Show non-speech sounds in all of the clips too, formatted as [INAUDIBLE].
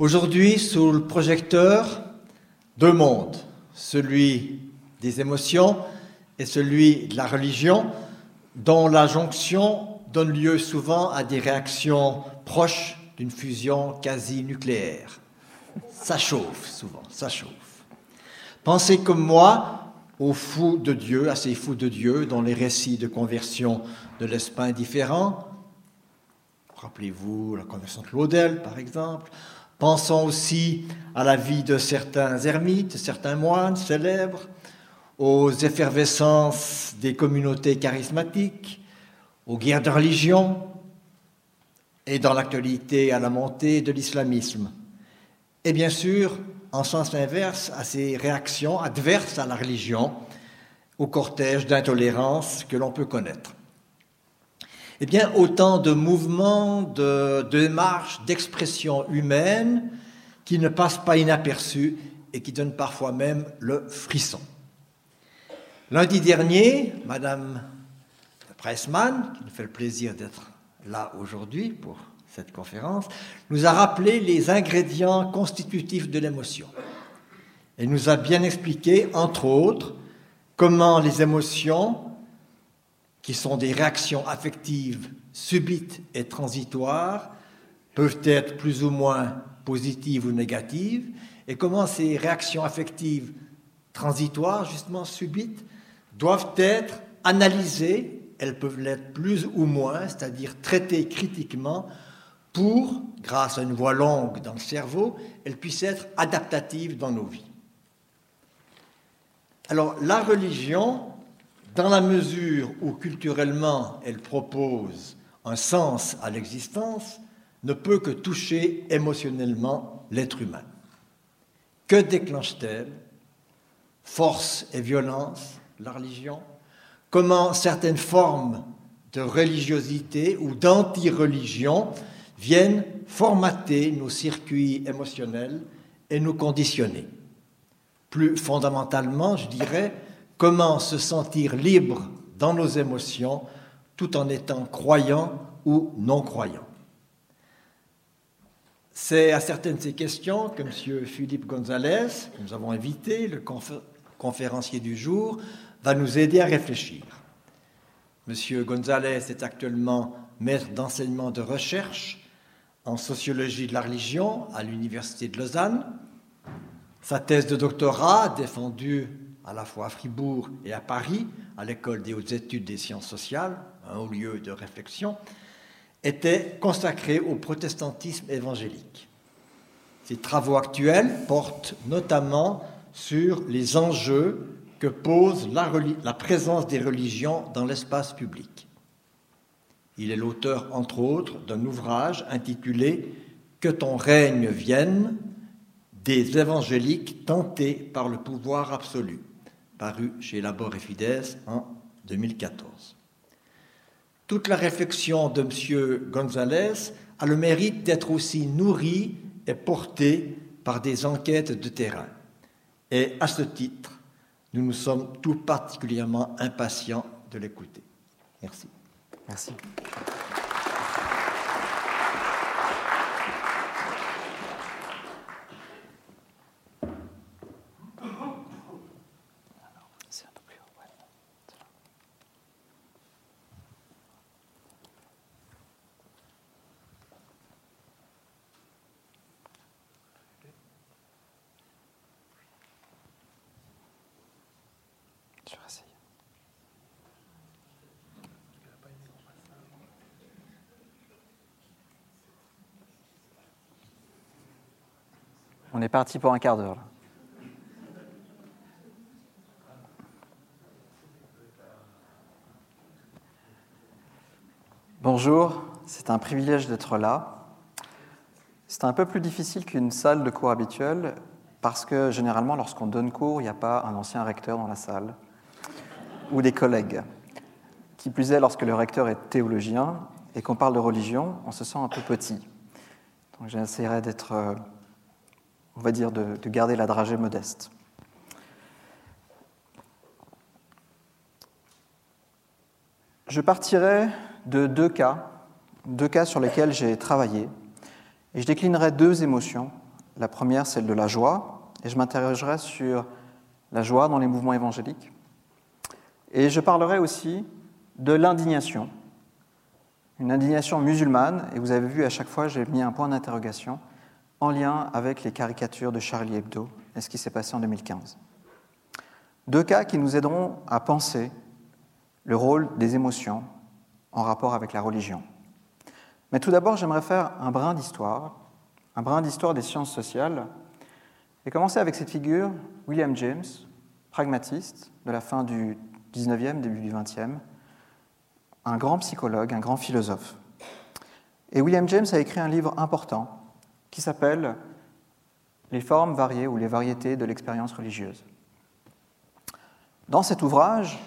Aujourd'hui, sous le projecteur, deux mondes, celui des émotions et celui de la religion, dont la jonction donne lieu souvent à des réactions proches d'une fusion quasi nucléaire. Ça chauffe souvent, ça chauffe. Pensez comme moi aux fous de Dieu, à ces fous de Dieu dont les récits de conversion ne laissent pas indifférents. Rappelez-vous la conversion de Claudel, par exemple. Pensons aussi à la vie de certains ermites, certains moines célèbres, aux effervescences des communautés charismatiques, aux guerres de religion, et dans l'actualité à la montée de l'islamisme. Et bien sûr, en sens inverse à ces réactions adverses à la religion, au cortège d'intolérance que l'on peut connaître. Eh bien, autant de mouvements, de, démarches, d'expressions humaines qui ne passent pas inaperçus et qui donnent parfois même le frisson. Lundi dernier, Madame Pressman, qui nous fait le plaisir d'être là aujourd'hui pour cette conférence, nous a rappelé les ingrédients constitutifs de l'émotion. Elle nous a bien expliqué, entre autres, comment les émotions, qui sont des réactions affectives subites et transitoires, peuvent être plus ou moins positives ou négatives, et comment ces réactions affectives transitoires, justement subites, doivent être analysées, elles peuvent l'être plus ou moins, c'est-à-dire traitées critiquement pour, grâce à une voie longue dans le cerveau, elles puissent être adaptatives dans nos vies. Alors la religion, dans la mesure où culturellement elle propose un sens à l'existence, ne peut que toucher émotionnellement l'être humain. Que déclenche-t-elle? Force et violence, la religion? Comment certaines formes de religiosité ou d'anti-religion viennent formater nos circuits émotionnels et nous conditionner? Plus fondamentalement, je dirais, comment se sentir libre dans nos émotions tout en étant croyant ou non croyant. C'est à certaines de ces questions que M. Philippe Gonzalez, que nous avons invité, le conférencier du jour, va nous aider à réfléchir. M. Gonzalez est actuellement maître d'enseignement de recherche en sociologie de la religion à l'Université de Lausanne. Sa thèse de doctorat, défendue à la fois à Fribourg et à Paris, à l'École des hautes études des sciences sociales, un haut lieu de réflexion, était consacrée au protestantisme évangélique. Ses travaux actuels portent notamment sur les enjeux que pose la, la présence des religions dans l'espace public. Il est l'auteur, entre autres, d'un ouvrage intitulé Que ton règne vienne des évangéliques tentés par le pouvoir absolu, paru chez Labor et Fides en 2014. Toute la réflexion de M. Gonzalez a le mérite d'être aussi nourrie et portée par des enquêtes de terrain. Et à ce titre, nous nous sommes tout particulièrement impatients de l'écouter. Merci. Merci. On est parti pour un quart d'heure. Bonjour, c'est un privilège d'être là. C'est un peu plus difficile qu'une salle de cours habituelle parce que généralement, lorsqu'on donne cours, il n'y a pas un ancien recteur dans la salle ou des collègues. Qui plus est, lorsque le recteur est théologien et qu'on parle de religion, on se sent un peu petit. Donc j'essaierai d'être euh, on va dire, de, garder la dragée modeste. Je partirai de deux cas, deux cas sur lesquels j'ai travaillé, et je déclinerai deux émotions La première, celle de la joie, et je m'interrogerai sur la joie dans les mouvements évangéliques. Et je parlerai aussi de l'indignation, une indignation musulmane, et vous avez vu à chaque fois, j'ai mis un point d'interrogation en lien avec les caricatures de Charlie Hebdo et ce qui s'est passé en 2015. Deux cas qui nous aideront à penser le rôle des émotions en rapport avec la religion. Mais tout d'abord, j'aimerais faire un brin d'histoire, un brin d'histoire des sciences sociales, et commencer avec cette figure, William James, pragmatiste de la fin du 19e, début du 20e, un grand psychologue, un grand philosophe. Et William James a écrit un livre important qui s'appelle Les formes variées ou les variétés de l'expérience religieuse. Dans cet ouvrage,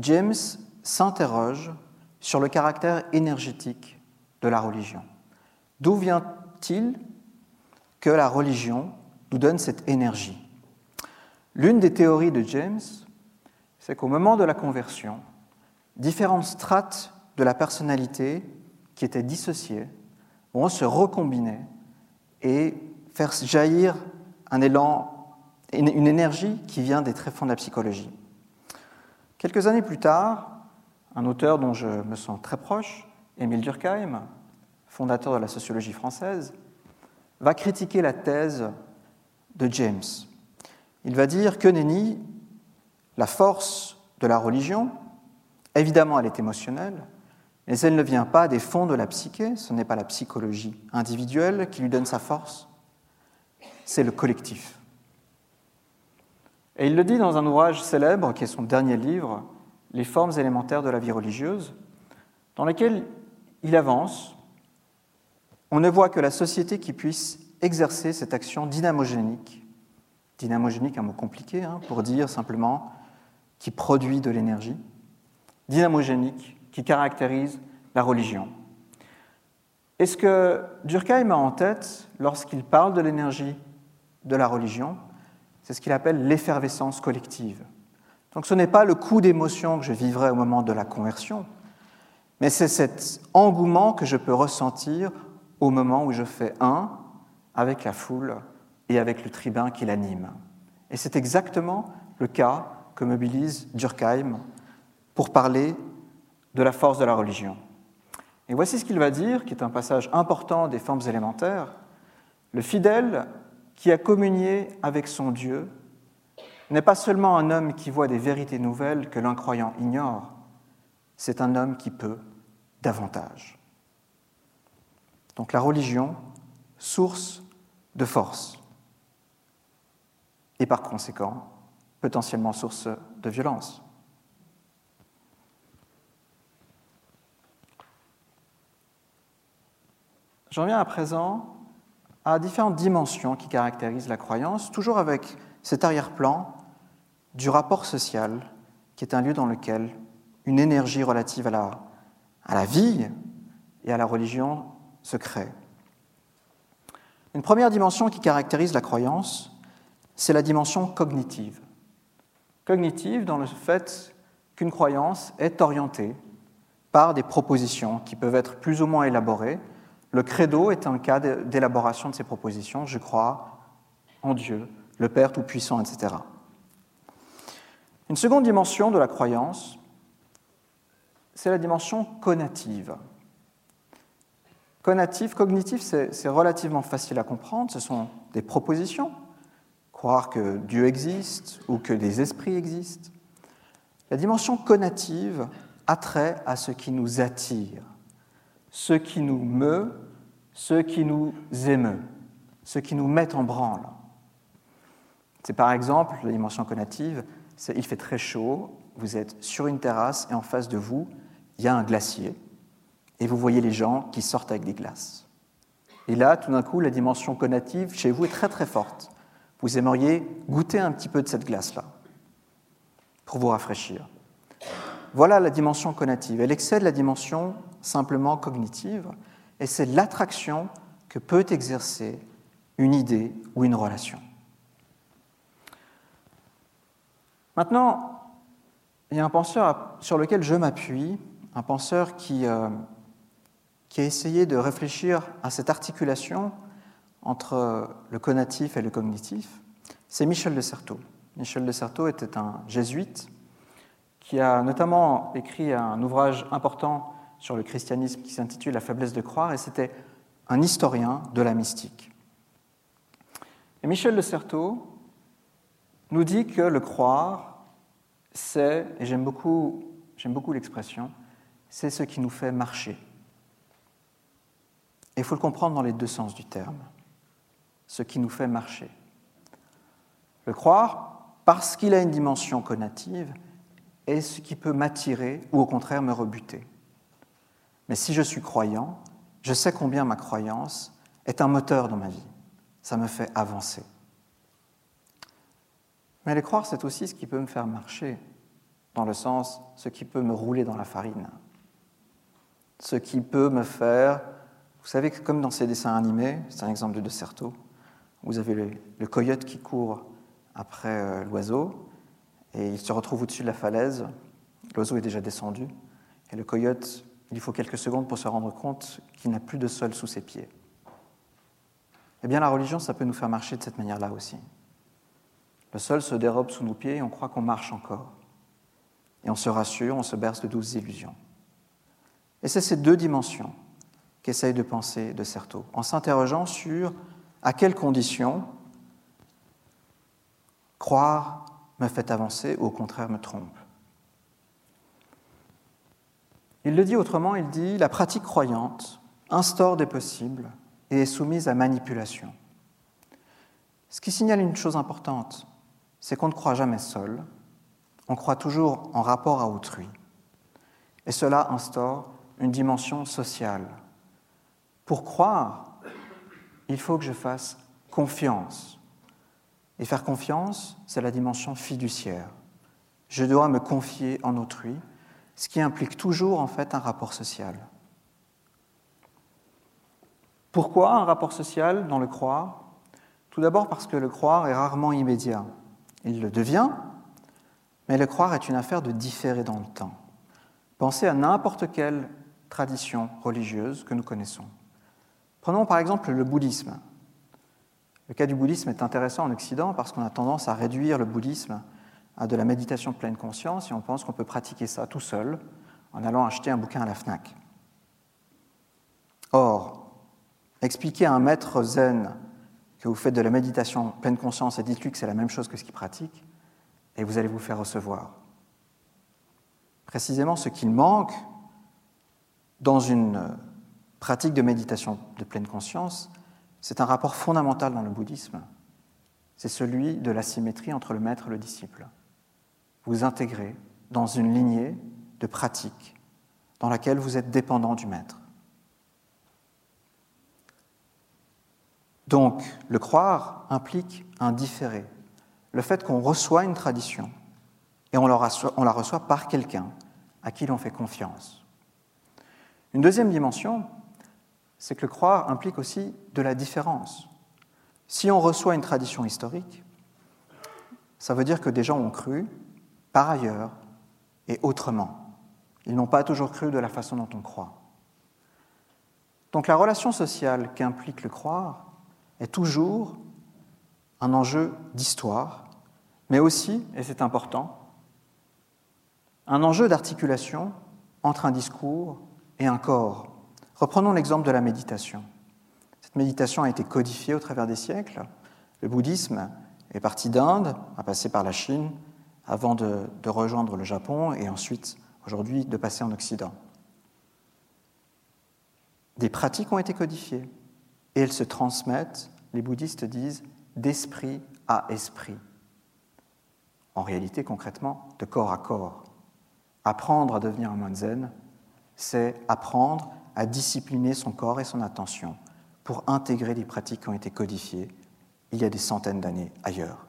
James s'interroge sur le caractère énergétique de la religion. D'où vient-il que la religion nous donne cette énergie? L'une des théories de James, c'est qu'au moment de la conversion, différentes strates de la personnalité qui étaient dissociées vont se recombiner et faire jaillir un élan, une énergie qui vient des tréfonds de la psychologie. Quelques années plus tard, un auteur dont je me sens très proche, Émile Durkheim, fondateur de la sociologie française, va critiquer la thèse de James il va dire que nenni, la force de la religion, évidemment elle est émotionnelle, mais elle ne vient pas des fonds de la psyché, ce n'est pas la psychologie individuelle qui lui donne sa force, c'est le collectif. Et il le dit dans un ouvrage célèbre, qui est son dernier livre, Les formes élémentaires de la vie religieuse, dans lequel il avance, on ne voit que la société qui puisse exercer cette action dynamogénique Dynamogénique, un mot compliqué hein, pour dire simplement qui produit de l'énergie. Dynamogénique, qui caractérise la religion. Et ce que Durkheim a en tête lorsqu'il parle de l'énergie de la religion, c'est ce qu'il appelle l'effervescence collective. Donc ce n'est pas le coup d'émotion que je vivrai au moment de la conversion, mais c'est cet engouement que je peux ressentir au moment où je fais un avec la foule et avec le tribun qui l'anime. Et c'est exactement le cas que mobilise Durkheim pour parler de la force de la religion. Et voici ce qu'il va dire, qui est un passage important des formes élémentaires. Le fidèle qui a communié avec son Dieu n'est pas seulement un homme qui voit des vérités nouvelles que l'incroyant ignore, c'est un homme qui peut davantage. Donc la religion, source de force et par conséquent potentiellement source de violence. J'en viens à présent à différentes dimensions qui caractérisent la croyance, toujours avec cet arrière-plan du rapport social, qui est un lieu dans lequel une énergie relative à la, à la vie et à la religion se crée. Une première dimension qui caractérise la croyance, c'est la dimension cognitive. Cognitive dans le fait qu'une croyance est orientée par des propositions qui peuvent être plus ou moins élaborées. Le credo est un cas d'élaboration de ces propositions. Je crois en Dieu, le Père Tout-Puissant, etc. Une seconde dimension de la croyance, c'est la dimension conative. Conative, cognitif, c'est relativement facile à comprendre. Ce sont des propositions croire que Dieu existe ou que des esprits existent. La dimension conative a trait à ce qui nous attire, ce qui nous meut, ce qui nous émeut, ce qui nous met en branle. C'est par exemple la dimension conative, c'est il fait très chaud, vous êtes sur une terrasse et en face de vous, il y a un glacier et vous voyez les gens qui sortent avec des glaces. Et là, tout d'un coup, la dimension conative chez vous est très très forte vous aimeriez goûter un petit peu de cette glace-là pour vous rafraîchir. Voilà la dimension conative. Elle excède la dimension simplement cognitive et c'est l'attraction que peut exercer une idée ou une relation. Maintenant, il y a un penseur sur lequel je m'appuie, un penseur qui, euh, qui a essayé de réfléchir à cette articulation entre le conatif et le cognitif, c'est Michel de Certeau. Michel de Certeau était un jésuite qui a notamment écrit un ouvrage important sur le christianisme qui s'intitule La faiblesse de croire, et c'était un historien de la mystique. Et Michel de Certeau nous dit que le croire, c'est, et j'aime beaucoup, j'aime beaucoup l'expression, c'est ce qui nous fait marcher. Et il faut le comprendre dans les deux sens du terme. Ce qui nous fait marcher. Le croire, parce qu'il a une dimension conative, est ce qui peut m'attirer ou au contraire me rebuter. Mais si je suis croyant, je sais combien ma croyance est un moteur dans ma vie. Ça me fait avancer. Mais le croire, c'est aussi ce qui peut me faire marcher, dans le sens ce qui peut me rouler dans la farine, ce qui peut me faire, vous savez que comme dans ces dessins animés, c'est un exemple de De Certeau, vous avez le, le coyote qui court après euh, l'oiseau, et il se retrouve au-dessus de la falaise, l'oiseau est déjà descendu, et le coyote, il faut quelques secondes pour se rendre compte qu'il n'a plus de sol sous ses pieds. Eh bien, la religion, ça peut nous faire marcher de cette manière-là aussi. Le sol se dérobe sous nos pieds et on croit qu'on marche encore. Et on se rassure, on se berce de douces illusions. Et c'est ces deux dimensions qu'essaye de penser de Certeau, en s'interrogeant sur à quelles conditions croire me fait avancer ou au contraire me trompe. Il le dit autrement, il dit la pratique croyante instaure des possibles et est soumise à manipulation. Ce qui signale une chose importante, c'est qu'on ne croit jamais seul, on croit toujours en rapport à autrui. Et cela instaure une dimension sociale. Pour croire, il faut que je fasse confiance. Et faire confiance, c'est la dimension fiduciaire. Je dois me confier en autrui, ce qui implique toujours en fait un rapport social. Pourquoi un rapport social dans le croire? Tout d'abord parce que le croire est rarement immédiat. Il le devient, mais le croire est une affaire de différer dans le temps. Pensez à n'importe quelle tradition religieuse que nous connaissons. Prenons par exemple le bouddhisme. Le cas du bouddhisme est intéressant en Occident parce qu'on a tendance à réduire le bouddhisme à de la méditation pleine conscience et on pense qu'on peut pratiquer ça tout seul en allant acheter un bouquin à la FNAC. Or, Expliquez à un maître zen que vous faites de la méditation pleine conscience et dites-lui que c'est la même chose que ce qu'il pratique, et vous allez vous faire recevoir. Précisément ce qu'il manque dans une pratique de méditation de pleine conscience, c'est un rapport fondamental dans le bouddhisme. C'est celui de la symétrie entre le maître et le disciple. Vous intégrez dans une lignée de pratique dans laquelle vous êtes dépendant du maître. Donc, le croire implique un différé. Le fait qu'on reçoit une tradition et on la reçoit, par quelqu'un à qui l'on fait confiance. Une deuxième dimension, c'est que le croire implique aussi de la différence. Si on reçoit une tradition historique, ça veut dire que des gens ont cru par ailleurs et autrement. Ils n'ont pas toujours cru de la façon dont on croit. Donc la relation sociale qu'implique le croire est toujours un enjeu d'histoire, mais aussi, et c'est important, un enjeu d'articulation entre un discours et un corps. Reprenons l'exemple de la méditation. Cette méditation a été codifiée au travers des siècles. Le bouddhisme est parti d'Inde, a passé par la Chine, avant de, rejoindre le Japon et ensuite, aujourd'hui, de passer en Occident. Des pratiques ont été codifiées et elles se transmettent, les bouddhistes disent, d'esprit à esprit. En réalité, concrètement, de corps à corps. Apprendre à devenir un moine zen, c'est apprendre à discipliner son corps et son attention pour intégrer les pratiques qui ont été codifiées il y a des centaines d'années ailleurs.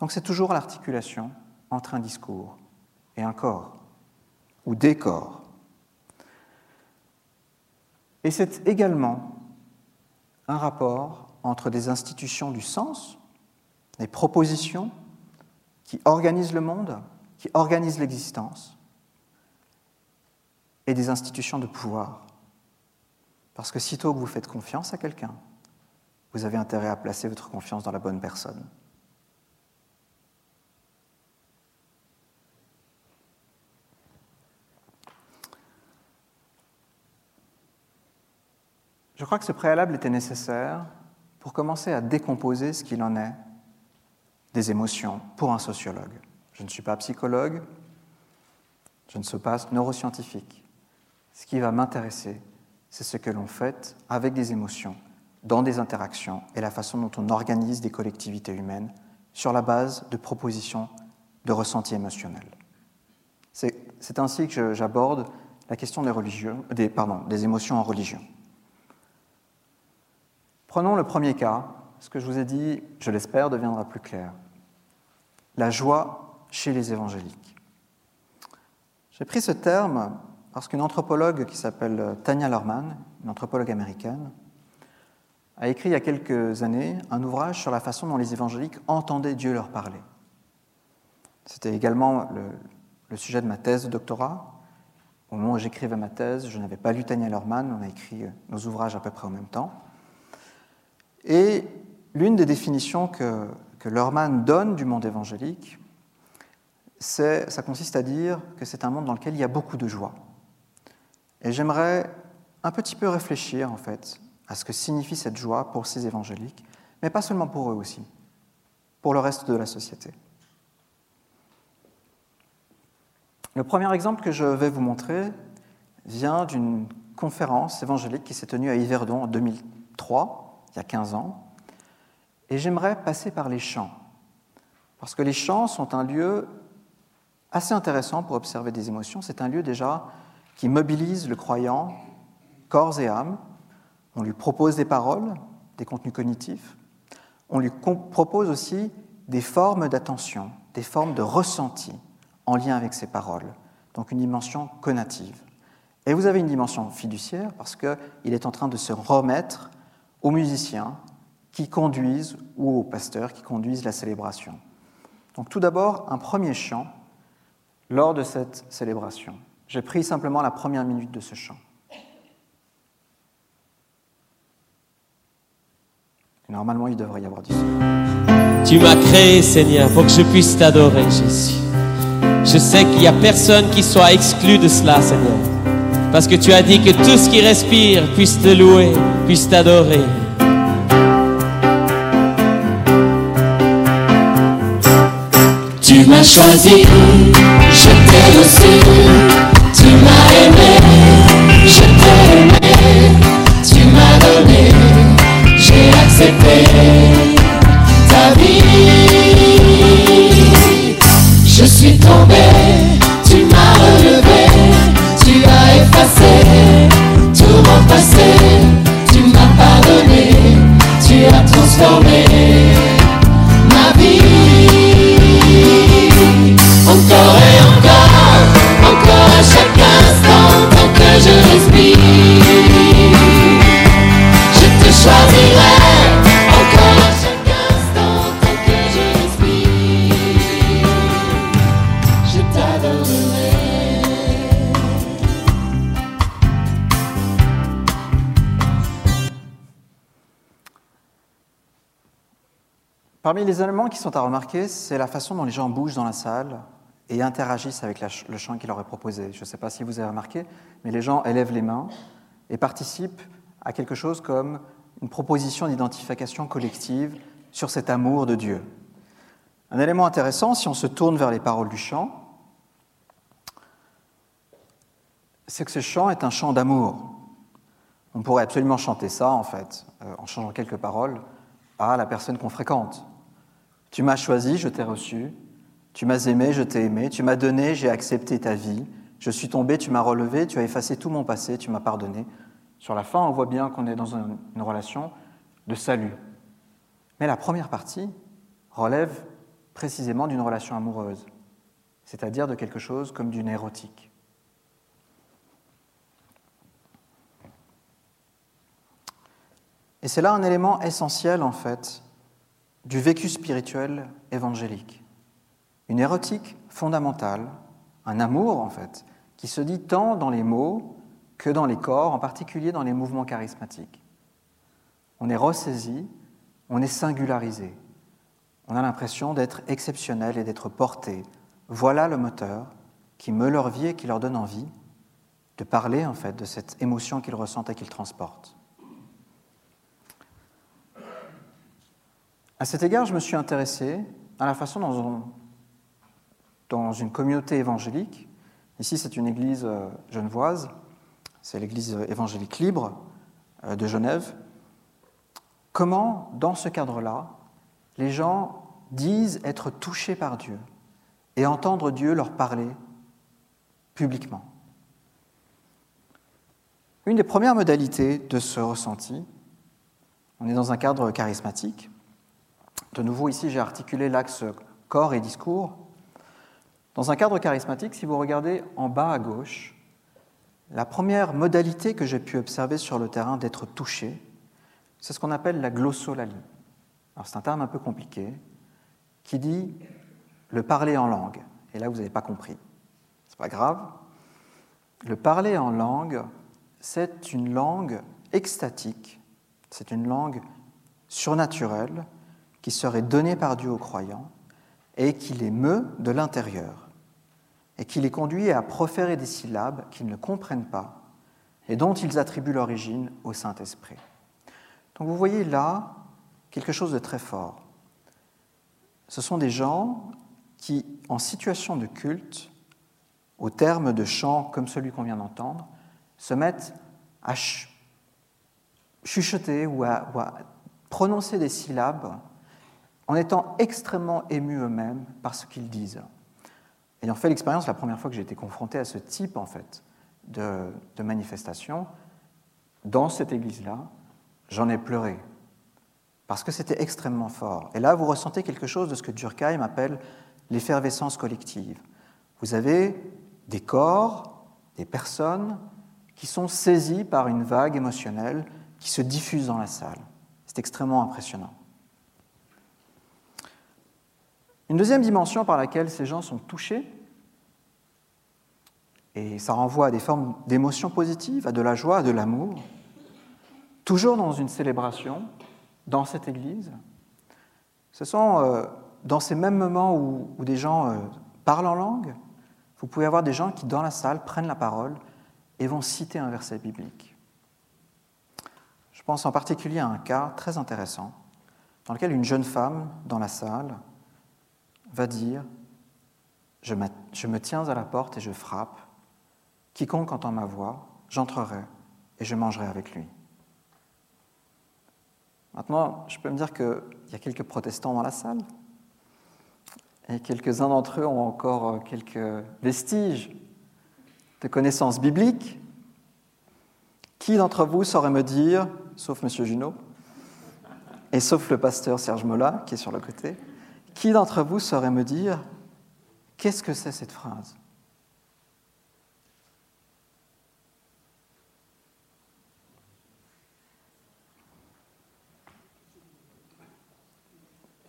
Donc c'est toujours l'articulation entre un discours et un corps, ou des corps. Et c'est également un rapport entre des institutions du sens, des propositions qui organisent le monde, qui organisent l'existence, et des institutions de pouvoir. Parce que sitôt que vous faites confiance à quelqu'un, vous avez intérêt à placer votre confiance dans la bonne personne. Je crois que ce préalable était nécessaire pour commencer à décomposer ce qu'il en est des émotions pour un sociologue. Je ne suis pas psychologue, je ne suis pas neuroscientifique. Ce qui va m'intéresser, c'est ce que l'on fait avec des émotions, dans des interactions et la façon dont on organise des collectivités humaines sur la base de propositions de ressentis émotionnels. C'est ainsi que j'aborde la question des, émotions en religion. Prenons le premier cas. Ce que je vous ai dit, je l'espère, deviendra plus clair. La joie chez les évangéliques. J'ai pris ce terme parce qu'une anthropologue qui s'appelle Tanya Lorman, une anthropologue américaine, a écrit il y a quelques années un ouvrage sur la façon dont les évangéliques entendaient Dieu leur parler. C'était également le, sujet de ma thèse de doctorat. Au moment où j'écrivais ma thèse, je n'avais pas lu Tanya Lorman, on a écrit nos ouvrages à peu près en même temps. Et l'une des définitions que, que Lerman donne du monde évangélique, ça consiste à dire que c'est un monde dans lequel il y a beaucoup de joie. Et j'aimerais un petit peu réfléchir, en fait, à ce que signifie cette joie pour ces évangéliques, mais pas seulement pour eux aussi, pour le reste de la société. Le premier exemple que je vais vous montrer vient d'une conférence évangélique qui s'est tenue à Yverdon en 2003 il y a 15 ans, et j'aimerais passer par les chants, parce que les chants sont un lieu assez intéressant pour observer des émotions. C'est un lieu déjà qui mobilise le croyant corps et âme. On lui propose des paroles, des contenus cognitifs. On lui propose aussi des formes d'attention, des formes de ressenti en lien avec ces paroles, donc une dimension conative. Et vous avez une dimension fiduciaire parce qu'il est en train de se remettre aux musiciens qui conduisent, ou aux pasteurs qui conduisent la célébration. Donc tout d'abord, un premier chant lors de cette célébration. J'ai pris simplement la première minute de ce chant. normalement, il devrait y avoir du son. Tu m'as créé, Seigneur, pour que je puisse t'adorer, Jésus. Je sais qu'il n'y a personne qui soit exclu de cela, Seigneur. Parce que tu as dit que tout ce qui respire puisse te louer, puisse t'adorer. Tu m'as choisi, je t'ai reçu, tu m'as aimé, je t'ai aimé, tu m'as donné, j'ai accepté ta vie. As effacé tout passé, tu m'as pardonné, tu as transformé Les éléments qui sont à remarquer, c'est la façon dont les gens bougent dans la salle et interagissent avec le chant qui leur est proposé. Je ne sais pas si vous avez remarqué, mais les gens élèvent les mains et participent à quelque chose comme une proposition d'identification collective sur cet amour de Dieu. Un élément intéressant, si on se tourne vers les paroles du chant, c'est que ce chant est un chant d'amour. On pourrait absolument chanter ça, en fait, euh, en changeant quelques paroles, à la personne qu'on fréquente. Tu m'as choisi, je t'ai reçu. Tu m'as aimé, je t'ai aimé. Tu m'as donné, j'ai accepté ta vie. Je suis tombé, tu m'as relevé, tu as effacé tout mon passé, tu m'as pardonné. Sur la fin, on voit bien qu'on est dans une, relation de salut. Mais la première partie relève précisément d'une relation amoureuse, c'est-à-dire de quelque chose comme d'une érotique. Et c'est là un élément essentiel, en fait, du vécu spirituel évangélique. Une érotique fondamentale, un amour, en fait, qui se dit tant dans les mots que dans les corps, en particulier dans les mouvements charismatiques. On est ressaisi On est singularisé. On a l'impression d'être exceptionnel et d'être porté. Voilà le moteur qui meut leur vie et qui leur donne envie de parler en fait de cette émotion qu'ils ressentent et qu'ils transportent. À cet égard, je me suis intéressé à la façon dont dans une communauté évangélique, ici c'est une église euh, genevoise, c'est l'église évangélique libre euh, de Genève, comment dans ce cadre-là, les gens disent être touchés par Dieu et entendre Dieu leur parler publiquement. Une des premières modalités de ce ressenti, on est dans un cadre charismatique, de nouveau, ici, j'ai articulé l'axe corps et discours. Dans un cadre charismatique, si vous regardez en bas à gauche, la première modalité que j'ai pu observer sur le terrain d'être touché, c'est ce qu'on appelle la glossolalie. Alors c'est un terme un peu compliqué qui dit le parler en langue. Et là, vous n'avez pas compris. C'est pas grave. Le parler en langue, c'est une langue extatique, c'est une langue surnaturelle qui serait donné par Dieu aux croyants et qui les meut de l'intérieur et qui les conduit à proférer des syllabes qu'ils ne comprennent pas et dont ils attribuent l'origine au Saint-Esprit. Donc vous voyez là quelque chose de très fort. Ce sont des gens qui, en situation de culte, au terme de chants comme celui qu'on vient d'entendre, se mettent à chuchoter ou à, ou à prononcer des syllabes en étant extrêmement émus eux-mêmes par ce qu'ils disent. Ayant fait l'expérience la première fois que j'ai été confronté à ce type en fait de, de manifestation, dans cette église-là, j'en ai pleuré parce que c'était extrêmement fort. Et là, vous ressentez quelque chose de ce que Durkheim appelle l'effervescence collective. Vous avez des corps, des personnes qui sont saisis par une vague émotionnelle qui se diffuse dans la salle. C'est extrêmement impressionnant. Une deuxième dimension par laquelle ces gens sont touchés, et ça renvoie à des formes d'émotions positives, à de la joie, à de l'amour, toujours dans une célébration, dans cette église, ce sont euh, dans ces mêmes moments où, des gens euh, parlent en langue, vous pouvez avoir des gens qui, dans la salle, prennent la parole et vont citer un verset biblique. Je pense en particulier à un cas très intéressant dans lequel une jeune femme dans la salle va dire je, me tiens à la porte et je frappe. Quiconque entend ma voix, j'entrerai et je mangerai avec lui. Maintenant, je peux me dire qu'il y a quelques protestants dans la salle, et quelques-uns d'entre eux ont encore quelques vestiges de connaissances bibliques. Qui d'entre vous saurait me dire, sauf M. Junot, et sauf le pasteur Serge Mola, qui est sur le côté, qui d'entre vous saurait me dire qu'est-ce que c'est cette phrase?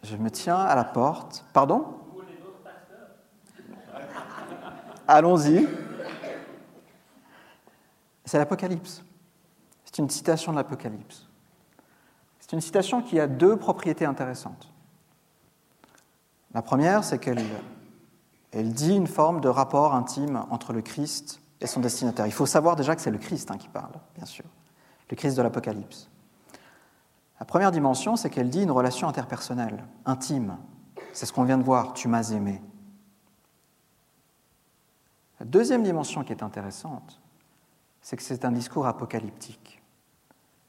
Je me tiens à la porte. Pardon? Allons-y. C'est l'Apocalypse. C'est une citation de l'Apocalypse. C'est une citation qui a deux propriétés intéressantes. La première, c'est qu'elle elle dit une forme de rapport intime entre le Christ et son destinataire. Il faut savoir déjà que c'est le Christ hein, qui parle, bien sûr, le Christ de l'Apocalypse. La première dimension, c'est qu'elle dit une relation interpersonnelle, intime. C'est ce qu'on vient de voir, tu m'as aimé. La deuxième dimension qui est intéressante, c'est que c'est un discours apocalyptique.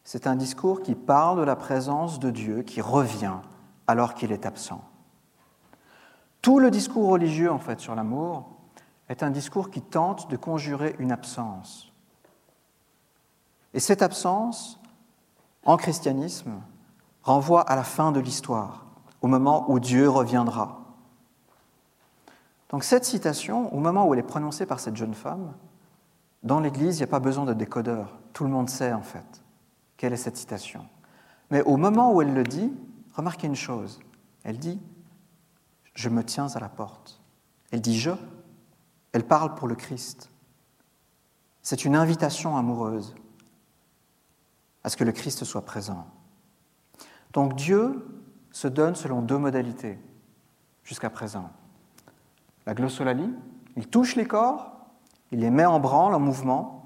C'est un discours qui parle de la présence de Dieu qui revient alors qu'il est absent. Tout le discours religieux, en fait, sur l'amour est un discours qui tente de conjurer une absence. Et cette absence, en christianisme, renvoie à la fin de l'histoire, au moment où Dieu reviendra. Donc cette citation, au moment où elle est prononcée par cette jeune femme, dans l'Église, il n'y a pas besoin de décodeur. Tout le monde sait, en fait, quelle est cette citation. Mais au moment où elle le dit, remarquez une chose. Elle dit je me tiens à la porte. Elle dit je. Elle parle pour le Christ. C'est une invitation amoureuse à ce que le Christ soit présent. Donc Dieu se donne selon deux modalités jusqu'à présent. La glossolalie, il touche les corps, il les met en branle, en mouvement,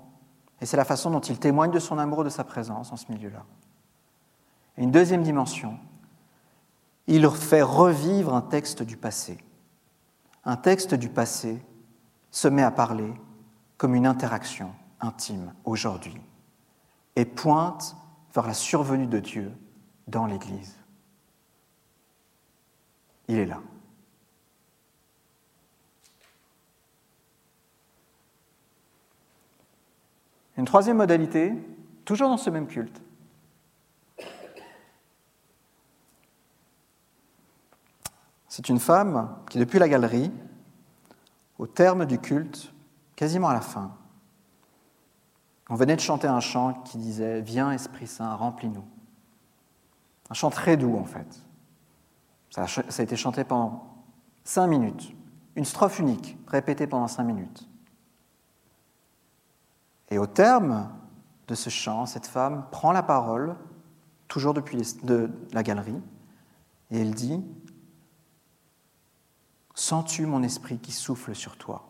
et c'est la façon dont il témoigne de son amour, de sa présence en ce milieu-là. Et une deuxième dimension, il fait revivre un texte du passé. Un texte du passé se met à parler comme une interaction intime aujourd'hui et pointe vers la survenue de Dieu dans l'Église. Il est là. Une troisième modalité, toujours dans ce même culte. C'est une femme qui, depuis la galerie, au terme du culte, quasiment à la fin, on venait de chanter un chant qui disait Viens Esprit Saint, remplis-nous. Un chant très doux en fait. Ça a, été chanté pendant cinq minutes, une strophe unique, répétée pendant cinq minutes. Et au terme de ce chant, cette femme prend la parole, toujours depuis de la galerie, et elle dit Sens-tu mon esprit qui souffle sur toi?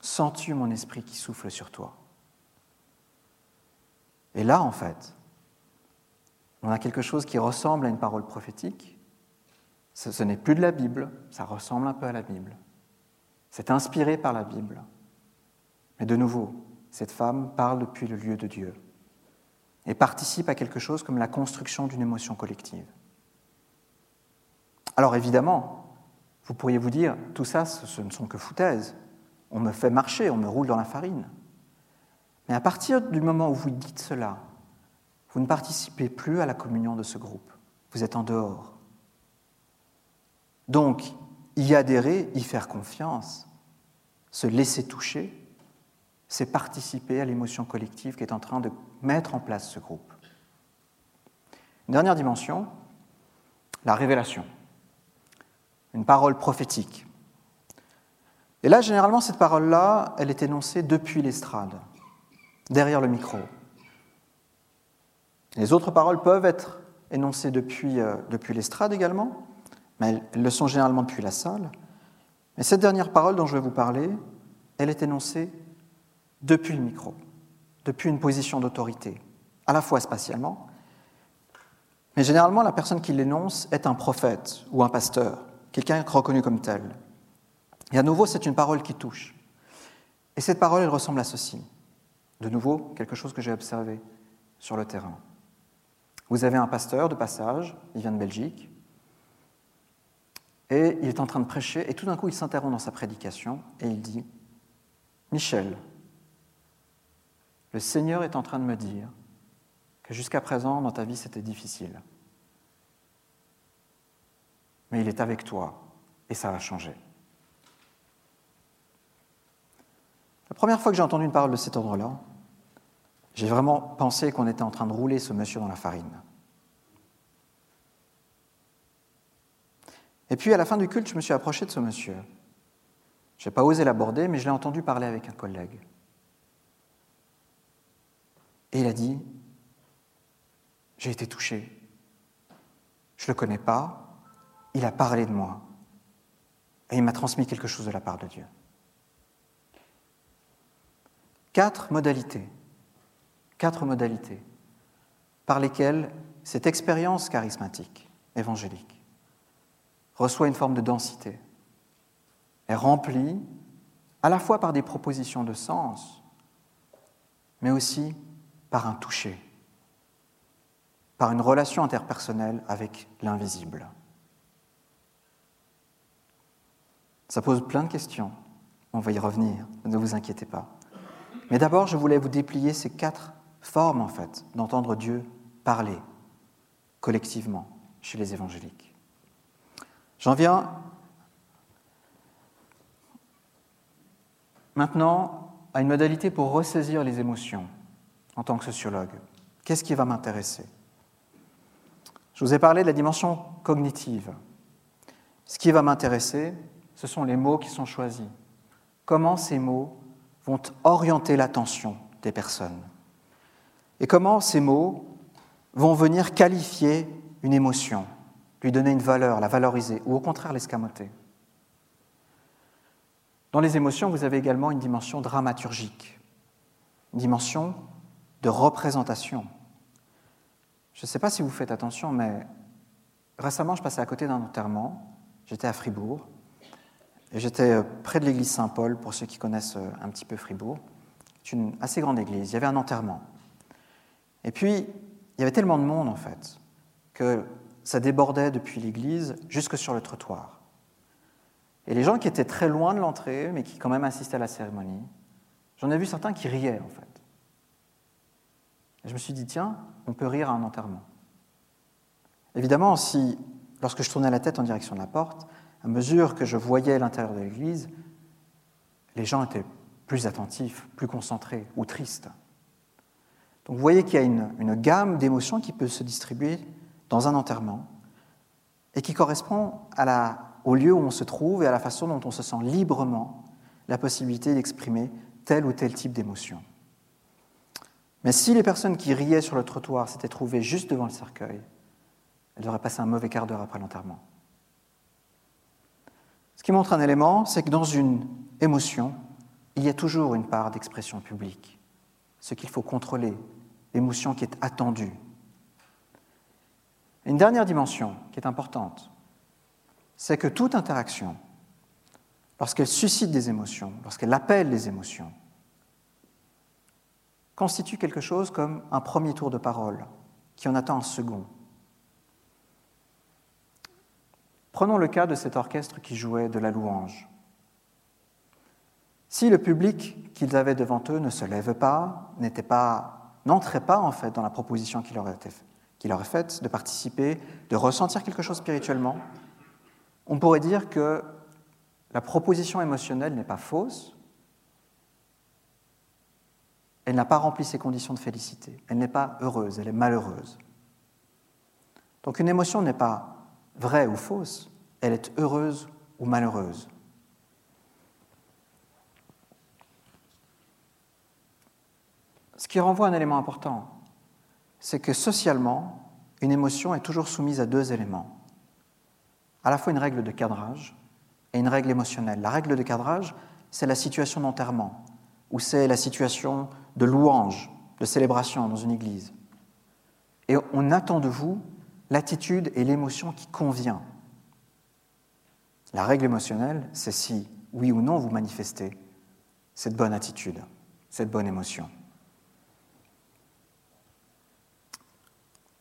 Sens-tu mon esprit qui souffle sur toi? Et là, en fait, on a quelque chose qui ressemble à une parole prophétique. Ce, n'est plus de la Bible, ça ressemble un peu à la Bible. C'est inspiré par la Bible. Mais de nouveau, cette femme parle depuis le lieu de Dieu et participe à quelque chose comme la construction d'une émotion collective. Alors évidemment, vous pourriez vous dire, tout ça, ce ne sont que foutaises on me fait marcher, on me roule dans la farine. Mais à partir du moment où vous dites cela, vous ne participez plus à la communion de ce groupe. Vous êtes en dehors. Donc, y adhérer, y faire confiance, se laisser toucher, c'est participer à l'émotion collective qui est en train de mettre en place ce groupe. Une dernière dimension, la révélation. Une parole prophétique. Et là, généralement, cette parole-là, elle est énoncée depuis l'estrade, derrière le micro. Les autres paroles peuvent être énoncées depuis, euh, l'estrade également, mais elles le sont généralement depuis la salle. Mais cette dernière parole dont je vais vous parler, elle est énoncée depuis le micro, depuis une position d'autorité, à la fois spatialement, mais généralement la personne qui l'énonce est un prophète ou un pasteur, quelqu'un reconnu comme tel. Et à nouveau, c'est une parole qui touche. Et cette parole, elle ressemble à ceci. De nouveau, quelque chose que j'ai observé sur le terrain. Vous avez un pasteur de passage, il vient de Belgique, et il est en train de prêcher, et tout d'un coup, il s'interrompt dans sa prédication, et il dit, Michel, le Seigneur est en train de me dire que jusqu'à présent, dans ta vie, c'était difficile. Mais il est avec toi, et ça va changer. La première fois que j'ai entendu une parole de cet ordre-là, j'ai vraiment pensé qu'on était en train de rouler ce monsieur dans la farine. Et puis à la fin du culte, je me suis approché de ce monsieur. Je n'ai pas osé l'aborder, mais je l'ai entendu parler avec un collègue. Et il a dit, j'ai été touché. Je ne le connais pas, il a parlé de moi. Et il m'a transmis quelque chose de la part de Dieu quatre modalités, quatre modalités par lesquelles cette expérience charismatique, évangélique, reçoit une forme de densité, est remplie à la fois par des propositions de sens, mais aussi par un toucher, par une relation interpersonnelle avec l'invisible. Ça pose plein de questions, on va y revenir, ne vous inquiétez pas. Mais d'abord, je voulais vous déplier ces quatre formes, en fait, d'entendre Dieu parler collectivement chez les évangéliques. J'en viens maintenant à une modalité pour ressaisir les émotions en tant que sociologue. Qu'est-ce qui va m'intéresser? Je vous ai parlé de la dimension cognitive. Ce qui va m'intéresser, ce sont les mots qui sont choisis. Comment ces mots vont orienter l'attention des personnes. et comment ces mots vont venir qualifier une émotion, lui donner une valeur, la valoriser, ou au contraire l'escamoter. Dans les émotions, vous avez également une dimension dramaturgique, une dimension de représentation. Je ne sais pas si vous faites attention, mais récemment, je passais à côté d'un enterrement. J'étais à Fribourg. Et j'étais euh, près de l'église Saint-Paul, pour ceux qui connaissent euh, un petit peu Fribourg. C'est une assez grande église. Il y avait un enterrement. Et puis, il y avait tellement de monde, en fait, que ça débordait depuis l'église jusque sur le trottoir. Et les gens qui étaient très loin de l'entrée, mais qui quand même assistaient à la cérémonie, j'en ai vu certains qui riaient en fait. Et je me suis dit, tiens, on peut rire à un enterrement. Évidemment, si, lorsque je tournais la tête en direction de la porte, à mesure que je voyais l'intérieur de l'église, les gens étaient plus attentifs, plus concentrés ou tristes. Donc vous voyez qu'il y a une, gamme d'émotions qui peut se distribuer dans un enterrement et qui correspond au lieu où on se trouve et à la façon dont on se sent librement la possibilité d'exprimer tel ou tel type d'émotion. Mais si les personnes qui riaient sur le trottoir s'étaient trouvées juste devant le cercueil, elles auraient passé un mauvais quart d'heure après l'enterrement. Qui montre un élément, c'est que dans une émotion, il y a toujours une part d'expression publique, ce qu'il faut contrôler, l'émotion qui est attendue, une dernière dimension qui est importante, c'est que toute interaction, lorsqu'elle suscite des émotions, lorsqu'elle appelle les émotions, constitue quelque chose comme un premier tour de parole qui en attend un second. Prenons le cas de cet orchestre qui jouait de la louange. Si le public qu'ils avaient devant eux ne se lève pas, n'entrait pas en fait dans la proposition qui leur était faite de participer, de ressentir quelque chose spirituellement, on pourrait dire que la proposition émotionnelle n'est pas fausse, elle n'a pas rempli ses conditions de félicité, elle n'est pas heureuse, elle est malheureuse. Donc une émotion n'est pas vraie ou fausse, elle est heureuse ou malheureuse. Ce qui renvoie à un élément important, c'est que socialement, une émotion est toujours soumise à deux éléments. À la fois une règle de cadrage et une règle émotionnelle. La règle de cadrage, c'est la situation d'enterrement, ou c'est la situation de louange, de célébration dans une église. Et on attend de vous l'attitude et l'émotion qui convient. La règle émotionnelle, c'est si, oui ou non, vous manifestez cette bonne attitude, cette bonne émotion.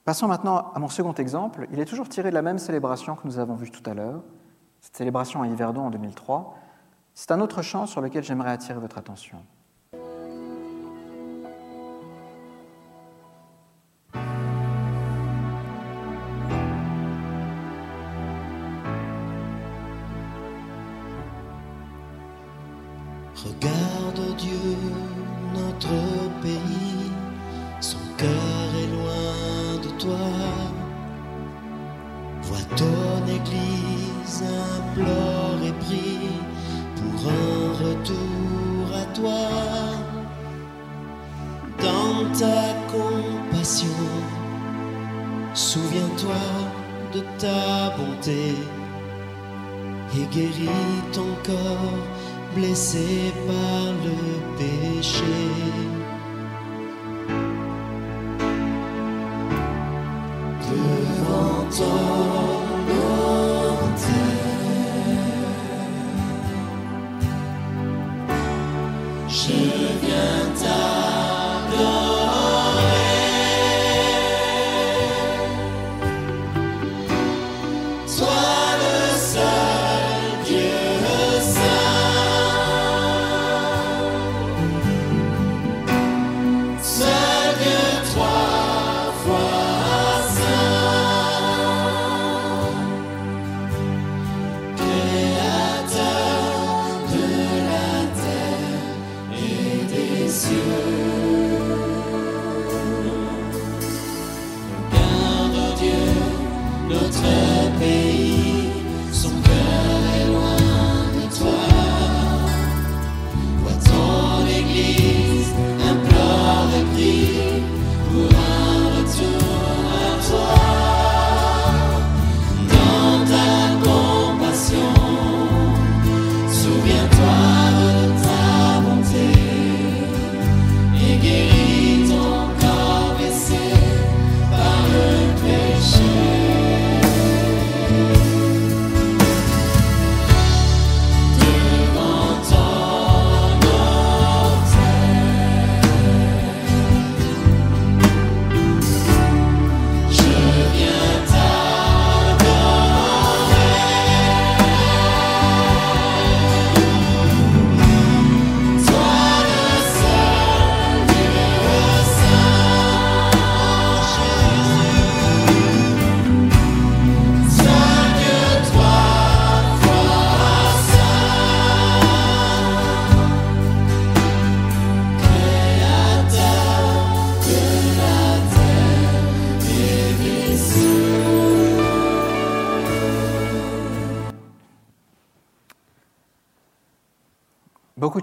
Passons maintenant à mon second exemple. Il est toujours tiré de la même célébration que nous avons vue tout à l'heure, cette célébration à Yverdon en 2003. C'est un autre chant sur lequel j'aimerais attirer votre attention.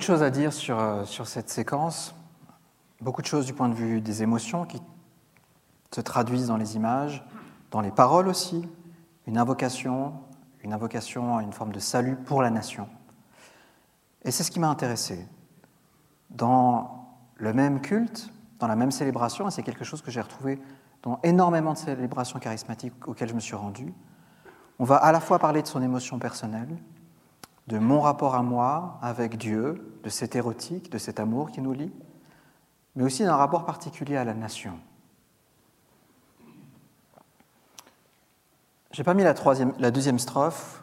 De choses à dire sur, euh, sur cette séquence, beaucoup de choses du point de vue des émotions qui se traduisent dans les images, dans les paroles aussi, une invocation, une invocation à une forme de salut pour la nation. Et c'est ce qui m'a intéressé. Dans le même culte, dans la même célébration, et c'est quelque chose que j'ai retrouvé dans énormément de célébrations charismatiques auxquelles je me suis rendu, on va à la fois parler de son émotion personnelle, de mon rapport à moi avec Dieu, de cet érotique, de cet amour qui nous lie, mais aussi d'un rapport particulier à la nation. J'ai pas mis la, deuxième strophe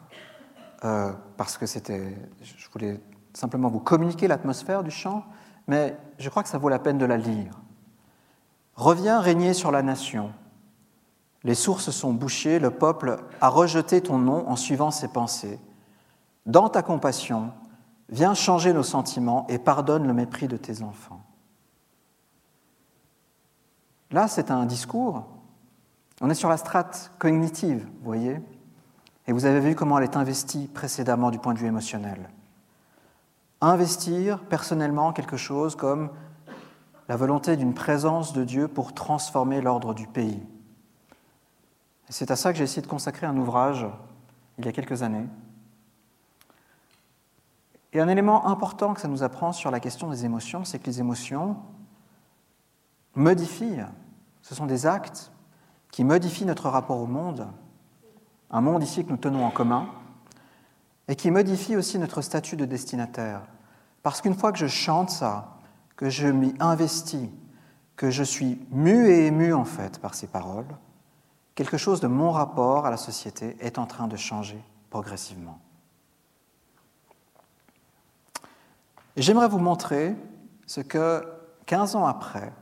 euh, parce que c'était, je voulais simplement vous communiquer l'atmosphère du chant, mais je crois que ça vaut la peine de la lire. Reviens régner sur la nation. Les sources sont bouchées, le peuple a rejeté ton nom en suivant ses pensées. Dans ta compassion, viens changer nos sentiments et pardonne le mépris de tes enfants. Là, c'est un discours. On est sur la strate cognitive, vous voyez Et vous avez vu comment elle est investie précédemment du point de vue émotionnel. Investir personnellement quelque chose comme la volonté d'une présence de Dieu pour transformer l'ordre du pays. c'est à ça que j'ai essayé de consacrer un ouvrage il y a quelques années, et un élément important que ça nous apprend sur la question des émotions, c'est que les émotions modifient, ce sont des actes qui modifient notre rapport au monde, un monde ici que nous tenons en commun, et qui modifient aussi notre statut de destinataire. Parce qu'une fois que je chante ça, que je m'y investis, que je suis mu et ému en fait par ces paroles, quelque chose de mon rapport à la société est en train de changer progressivement. Et j'aimerais vous montrer ce que, 15 ans après,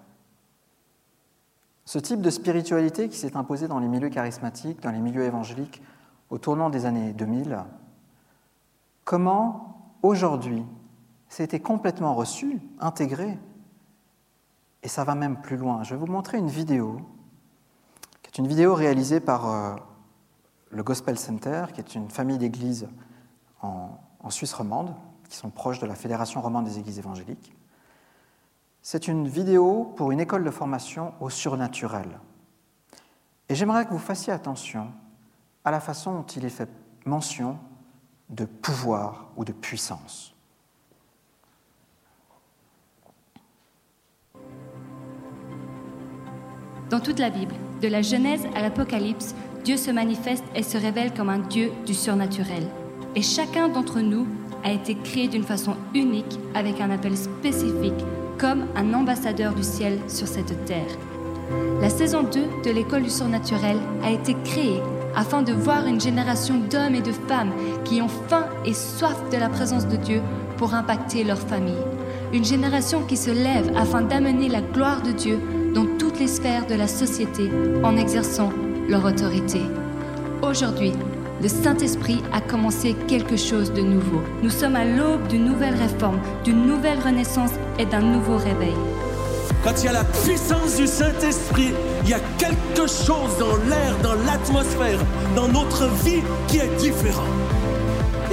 ce type de spiritualité qui s'est imposé dans les milieux charismatiques, dans les milieux évangéliques au tournant des années 2000, comment aujourd'hui c'était complètement reçu, intégré, et ça va même plus loin. Je vais vous montrer une vidéo, qui est une vidéo réalisée par euh, le Gospel Center, qui est une famille d'églises en Suisse romande, qui sont proches de la Fédération romande des églises évangéliques. C'est une vidéo pour une école de formation au surnaturel. Et j'aimerais que vous fassiez attention à la façon dont il est fait mention de pouvoir ou de puissance. Dans toute la Bible, de la Genèse à l'Apocalypse, Dieu se manifeste et se révèle comme un Dieu du surnaturel. Et chacun d'entre nous a été créé d'une façon unique avec un appel spécifique comme un ambassadeur du ciel sur cette terre. La saison 2 de l'école du surnaturel a été créée afin de voir une génération d'hommes et de femmes qui ont faim et soif de la présence de Dieu pour impacter leur famille. Une génération qui se lève afin d'amener la gloire de Dieu dans toutes les sphères de la société en exerçant leur autorité. Aujourd'hui, le Saint-Esprit a commencé quelque chose de nouveau. Nous sommes à l'aube d'une nouvelle réforme, d'une nouvelle renaissance et d'un nouveau réveil. Quand il y a la puissance du Saint-Esprit, il y a quelque chose dans l'air, dans l'atmosphère, dans notre vie qui est différent.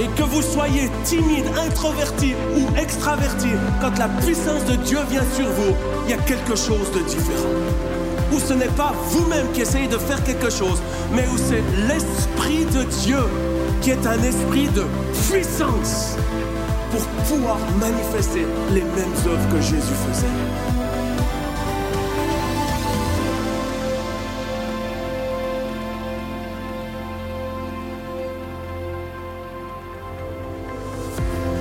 Et que vous soyez timide, introverti ou extraverti, quand la puissance de Dieu vient sur vous, il y a quelque chose de différent où ce n'est pas vous-même qui essayez de faire quelque chose, mais où c'est l'Esprit de Dieu qui est un esprit de puissance pour pouvoir manifester les mêmes œuvres que Jésus faisait.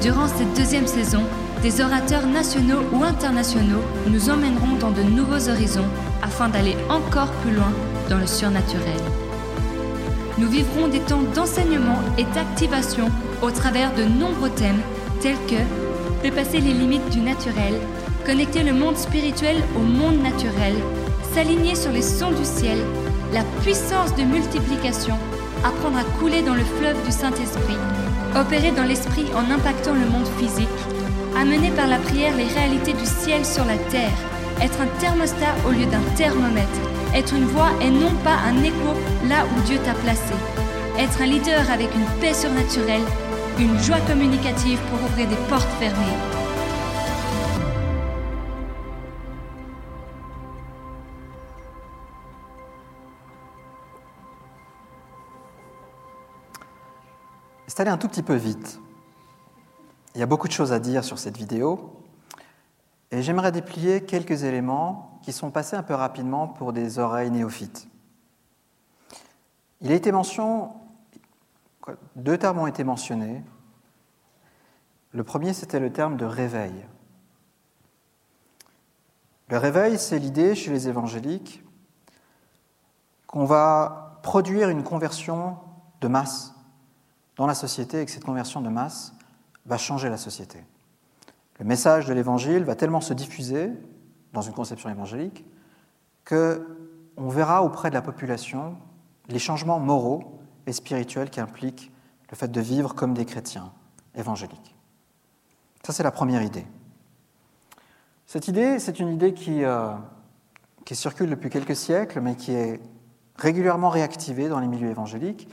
Durant cette deuxième saison, des orateurs nationaux ou internationaux nous emmèneront dans de nouveaux horizons afin d'aller encore plus loin dans le surnaturel. Nous vivrons des temps d'enseignement et d'activation au travers de nombreux thèmes tels que dépasser les limites du naturel, connecter le monde spirituel au monde naturel, s'aligner sur les sons du ciel, la puissance de multiplication, apprendre à couler dans le fleuve du Saint-Esprit, opérer dans l'esprit en impactant le monde physique, amener par la prière les réalités du ciel sur la terre, être un thermostat au lieu d'un thermomètre, être une voix et non pas un écho là où Dieu t'a placé, être un leader avec une paix surnaturelle, une joie communicative pour ouvrir des portes fermées. C'est allé un tout petit peu vite. Il y a beaucoup de choses à dire sur cette vidéo, et j'aimerais déplier quelques éléments qui sont passés un peu rapidement pour des oreilles néophytes. Il a été mention, deux termes ont été mentionnés. Le premier, c'était le terme de réveil. Le réveil, c'est l'idée chez les évangéliques qu'on va produire une conversion de masse dans la société et que cette conversion de masse va changer la société. Le message de l'évangile va tellement se diffuser dans une conception évangélique que on verra auprès de la population les changements moraux et spirituels qui impliquent le fait de vivre comme des chrétiens évangéliques. Ça, c'est la première idée. Cette idée, c'est une idée qui, euh, qui circule depuis quelques siècles, mais qui est régulièrement réactivée dans les milieux évangéliques.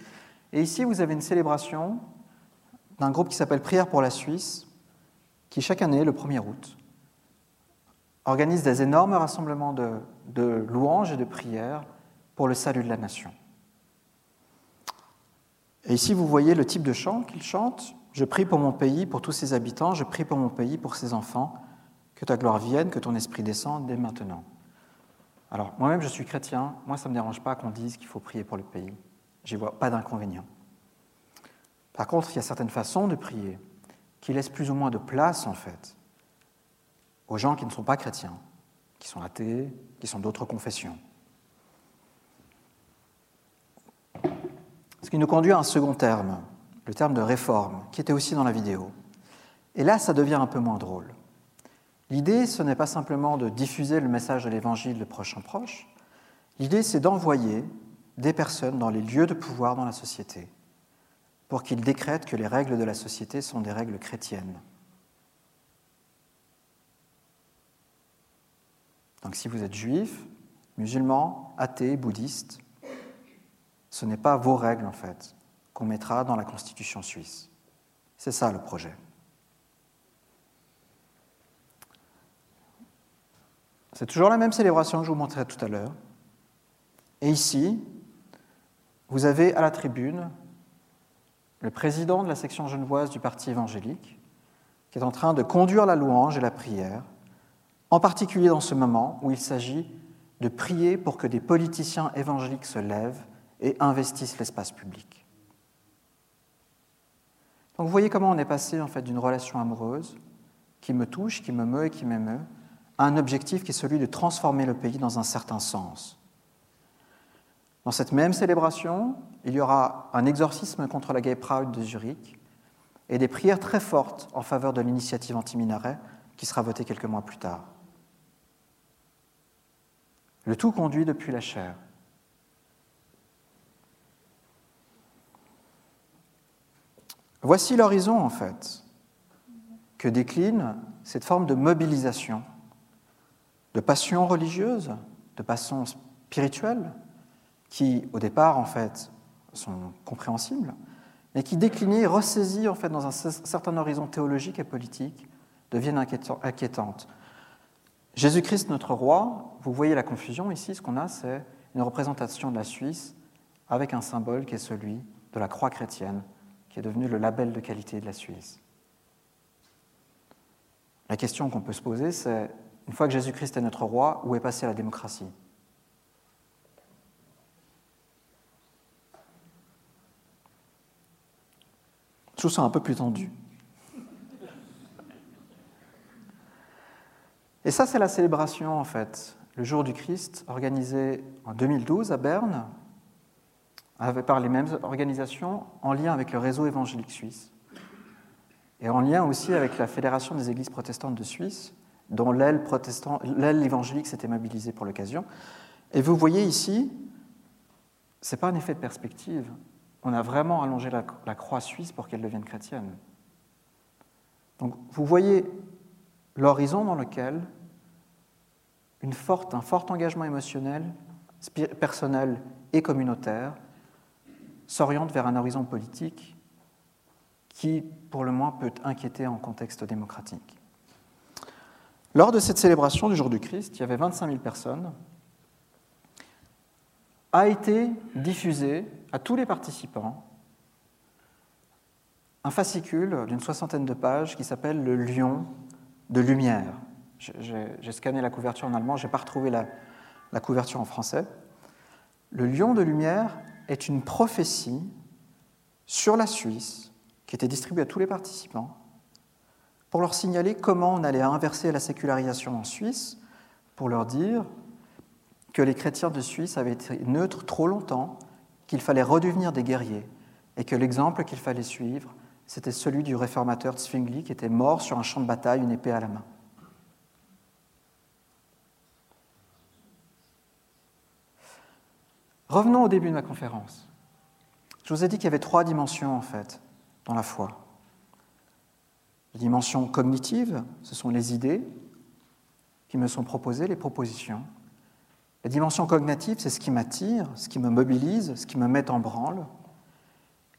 Et ici, vous avez une célébration d'un groupe qui s'appelle Prière pour la Suisse, qui chaque année, le 1er août, organise des énormes rassemblements de, louanges et de prières pour le salut de la nation. Et ici, vous voyez le type de chant qu'ils chantent. Je prie pour mon pays, pour tous ses habitants, je prie pour mon pays, pour ses enfants, que ta gloire vienne, que ton esprit descende dès maintenant. Alors, moi-même, je suis chrétien, moi, ça ne me dérange pas qu'on dise qu'il faut prier pour le pays. J'y vois pas d'inconvénient. Par contre, il y a certaines façons de prier qui laissent plus ou moins de place, en fait, aux gens qui ne sont pas chrétiens, qui sont athées, qui sont d'autres confessions. Ce qui nous conduit à un second terme, le terme de réforme, qui était aussi dans la vidéo. Et là, ça devient un peu moins drôle. L'idée, ce n'est pas simplement de diffuser le message de l'Évangile de proche en proche, l'idée, c'est d'envoyer des personnes dans les lieux de pouvoir dans la société pour qu'ils décrètent que les règles de la société sont des règles chrétiennes. Donc si vous êtes juif, musulman, athée, bouddhiste, ce n'est pas vos règles en fait qu'on mettra dans la constitution suisse. C'est ça le projet. C'est toujours la même célébration que je vous montrais tout à l'heure. Et ici, vous avez à la tribune le président de la section genevoise du Parti évangélique, qui est en train de conduire la louange et la prière, en particulier dans ce moment où il s'agit de prier pour que des politiciens évangéliques se lèvent et investissent l'espace public. Donc vous voyez comment on est passé en fait d'une relation amoureuse qui me touche, qui me meut et qui m'émeut, à un objectif qui est celui de transformer le pays dans un certain sens. Dans cette même célébration, il y aura un exorcisme contre la Gay Pride de Zurich et des prières très fortes en faveur de l'initiative anti-minaret qui sera votée quelques mois plus tard. Le tout conduit depuis la chair. Voici l'horizon, en fait, que décline cette forme de mobilisation, de passion religieuse, de passion spirituelle, qui, au départ, en fait, sont compréhensibles, mais qui, déclinées, ressaisies, en fait, dans un certain horizon théologique et politique, deviennent inquiétantes. Jésus-Christ, notre roi, vous voyez la confusion ici, ce qu'on a, c'est une représentation de la Suisse avec un symbole qui est celui de la croix chrétienne, qui est devenu le label de qualité de la Suisse. La question qu'on peut se poser, c'est, une fois que Jésus-Christ est notre roi, où est passée la démocratie? Je trouve ça un peu plus tendu. Et ça, c'est la célébration, en fait, le jour du Christ, organisée en 2012 à Berne, par les mêmes organisations, en lien avec le réseau évangélique suisse, et en lien aussi avec la Fédération des Églises protestantes de Suisse, dont l'aile évangélique s'était mobilisée pour l'occasion. Et vous voyez ici, ce n'est pas un effet de perspective, on a vraiment allongé la, croix suisse pour qu'elle devienne chrétienne. Donc vous voyez l'horizon dans lequel un fort engagement émotionnel, personnel et communautaire s'oriente vers un horizon politique qui, pour le moins, peut inquiéter en contexte démocratique. Lors de cette célébration du jour du Christ, il y avait 25 000 personnes, a été diffusé à tous les participants un fascicule d'une soixantaine de pages qui s'appelle Le Lion de Lumière. J'ai scanné la couverture en allemand, je n'ai pas retrouvé la, la couverture en français. Le Lion de Lumière est une prophétie sur la Suisse qui était distribuée à tous les participants pour leur signaler comment on allait inverser la sécularisation en Suisse, pour leur dire que les chrétiens de Suisse avaient été neutres trop longtemps, qu'il fallait redevenir des guerriers, et que l'exemple qu'il fallait suivre, c'était celui du réformateur Zwingli qui était mort sur un champ de bataille, une épée à la main. Revenons au début de ma conférence. Je vous ai dit qu'il y avait trois dimensions, en fait, dans la foi. La dimension cognitive, ce sont les idées qui me sont proposées, les propositions. La dimension cognitive, c'est ce qui m'attire, ce qui me mobilise, ce qui me met en branle.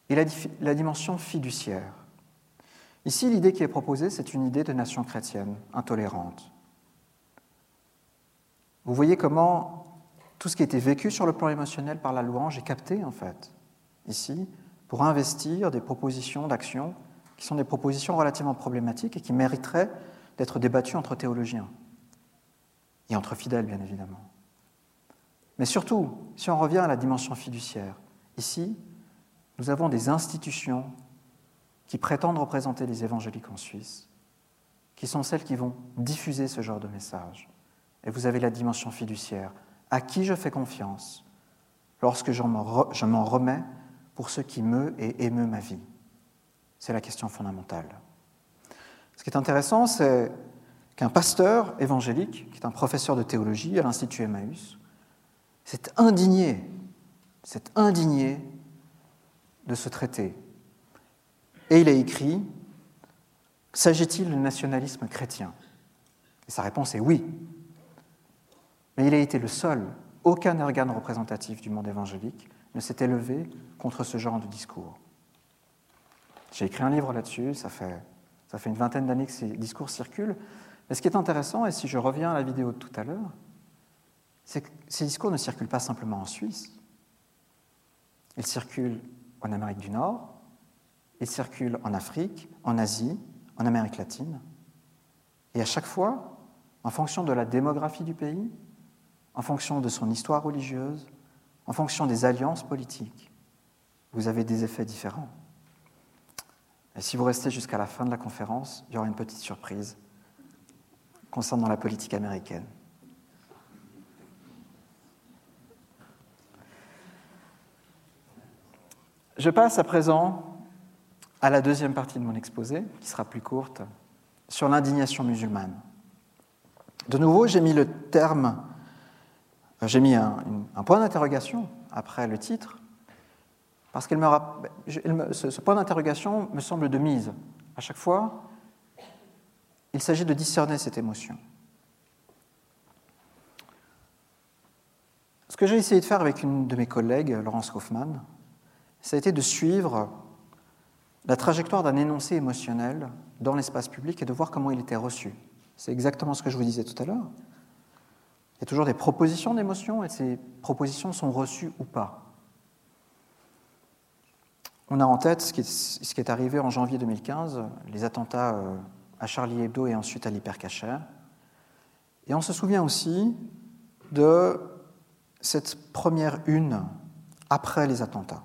Et la, dimension fiduciaire. Ici, l'idée qui est proposée, c'est une idée de nation chrétienne, intolérante. Vous voyez comment tout ce qui été vécu sur le plan émotionnel par la louange est capté, en fait, ici, pour investir des propositions d'action qui sont des propositions relativement problématiques et qui mériteraient d'être débattues entre théologiens et entre fidèles, bien évidemment. Mais surtout, si on revient à la dimension fiduciaire, ici, nous avons des institutions qui prétendent représenter les évangéliques en Suisse, qui sont celles qui vont diffuser ce genre de message. Et vous avez la dimension fiduciaire, à qui je fais confiance lorsque je m'en remets pour ce qui meut et émeut ma vie C'est la question fondamentale. Ce qui est intéressant, c'est qu'un pasteur évangélique, qui est un professeur de théologie à l'Institut Emmaüs, s'est indigné, s'est indigné de ce traité. Et il a écrit S'agit-il de nationalisme chrétien? Et sa réponse est oui. Mais il a été le seul, aucun organe représentatif du monde évangélique ne s'est élevé contre ce genre de discours. J'ai écrit un livre là-dessus, ça fait, ça fait une vingtaine d'années que ces discours circulent. Mais ce qui est intéressant, et si je reviens à la vidéo de tout à l'heure, ces discours ne circulent pas simplement en Suisse. Ils circulent en Amérique du Nord, ils circulent en Afrique, en Asie, en Amérique latine. Et à chaque fois, en fonction de la démographie du pays, en fonction de son histoire religieuse, en fonction des alliances politiques, vous avez des effets différents. Et si vous restez jusqu'à la fin de la conférence, il y aura une petite surprise concernant la politique américaine. Je passe à présent à la deuxième partie de mon exposé, qui sera plus courte, sur l'indignation musulmane. De nouveau, j'ai mis le terme j'ai mis un, point d'interrogation après le titre, parce que ce, ce point d'interrogation me semble de mise. À chaque fois, il s'agit de discerner cette émotion. Ce que j'ai essayé de faire avec une de mes collègues, Laurence Kaufmann, ça a été de suivre la trajectoire d'un énoncé émotionnel dans l'espace public et de voir comment il était reçu. C'est exactement ce que je vous disais tout à l'heure. Il y a toujours des propositions d'émotions et ces propositions sont reçues ou pas. On a en tête ce qui est, arrivé en janvier 2015, les attentats euh, à Charlie Hebdo et ensuite à l'Hypercacher. Et on se souvient aussi de cette première une après les attentats.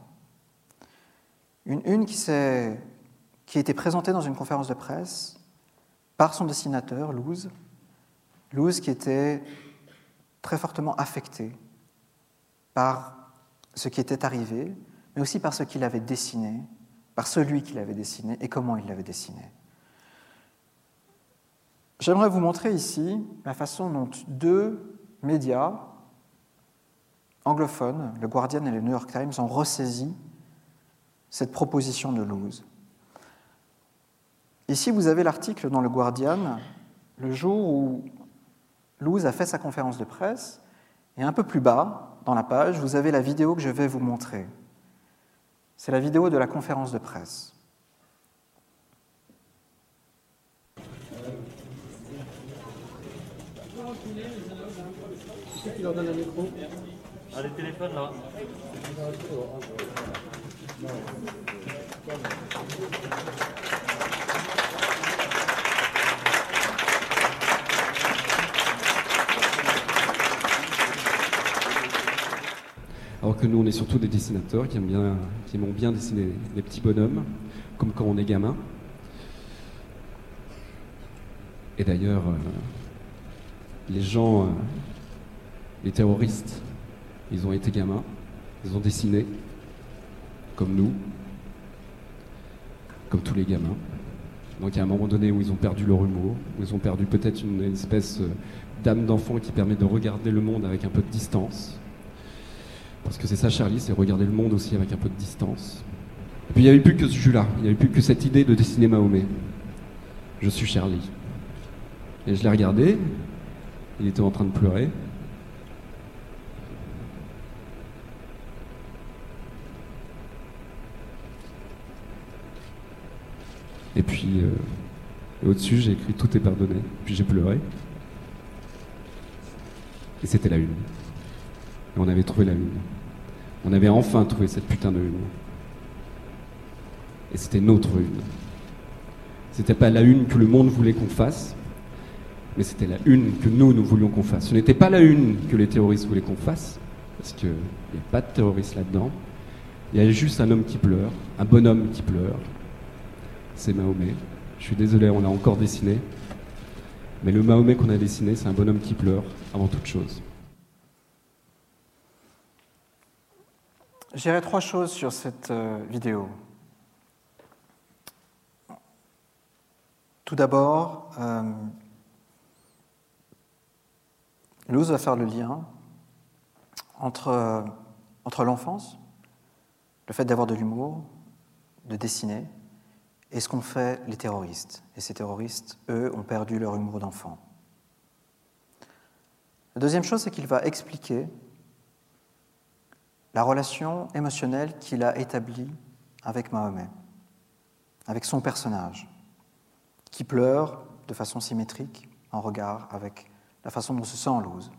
Une qui a été présentée dans une conférence de presse par son dessinateur, Louz. Louz qui était très fortement affecté par ce qui était arrivé, mais aussi par ce qu'il avait dessiné, par celui qu'il avait dessiné et comment il l'avait dessiné. J'aimerais vous montrer ici la façon dont deux médias anglophones, le Guardian et le New York Times, ont ressaisi cette proposition de Louz. Ici, vous avez l'article dans le Guardian, le jour où Louz a fait sa conférence de presse, et un peu plus bas, dans la page, vous avez la vidéo que je vais vous montrer. C'est la vidéo de la conférence de presse. Qui leur un micro Ah, les téléphones là. Alors que nous, on est surtout des dessinateurs qui aiment bien, qui aimons bien dessiner des petits bonhommes, comme quand on est gamin. Et d'ailleurs, euh, les gens, euh, les terroristes, ils ont été gamins, ils ont dessiné, comme nous, comme tous les gamins. Donc il y a un moment donné où ils ont perdu leur humour, où ils ont perdu peut-être une espèce euh, d'âme d'enfant qui permet de regarder le monde avec un peu de distance. Parce que c'est ça Charlie, c'est regarder le monde aussi avec un peu de distance. Et puis il n'y avait plus que ce jus-là, il n'y avait plus que cette idée de dessiner Mahomet. Je suis Charlie. Et je l'ai regardé, il était en train de pleurer. Et puis, euh, au-dessus, j'ai écrit Tout est pardonné. Puis j'ai pleuré. Et c'était la une. Et on avait trouvé la une. On avait enfin trouvé cette putain de une. Et c'était notre une. C'était pas la une que le monde voulait qu'on fasse, mais c'était la une que nous, nous voulions qu'on fasse. Ce n'était pas la une que les terroristes voulaient qu'on fasse, parce qu'il n'y a pas de terroristes là-dedans. Il y a juste un homme qui pleure, un bonhomme qui pleure. C'est Mahomet. Je suis désolé, on l'a encore dessiné. Mais le Mahomet qu'on a dessiné, c'est un bonhomme qui pleure avant toute chose. Je dirais trois choses sur cette euh, vidéo. Tout d'abord, euh, Luz va faire le lien euh, entre l'enfance, le fait d'avoir de l'humour, de dessiner, et ce qu'ont fait les terroristes. Et ces terroristes, eux, ont perdu leur humour d'enfant. La deuxième chose, c'est qu'il va expliquer la relation émotionnelle qu'il a établie avec Mahomet, avec son personnage, qui pleure de façon symétrique en regard avec la façon dont se sent Luz.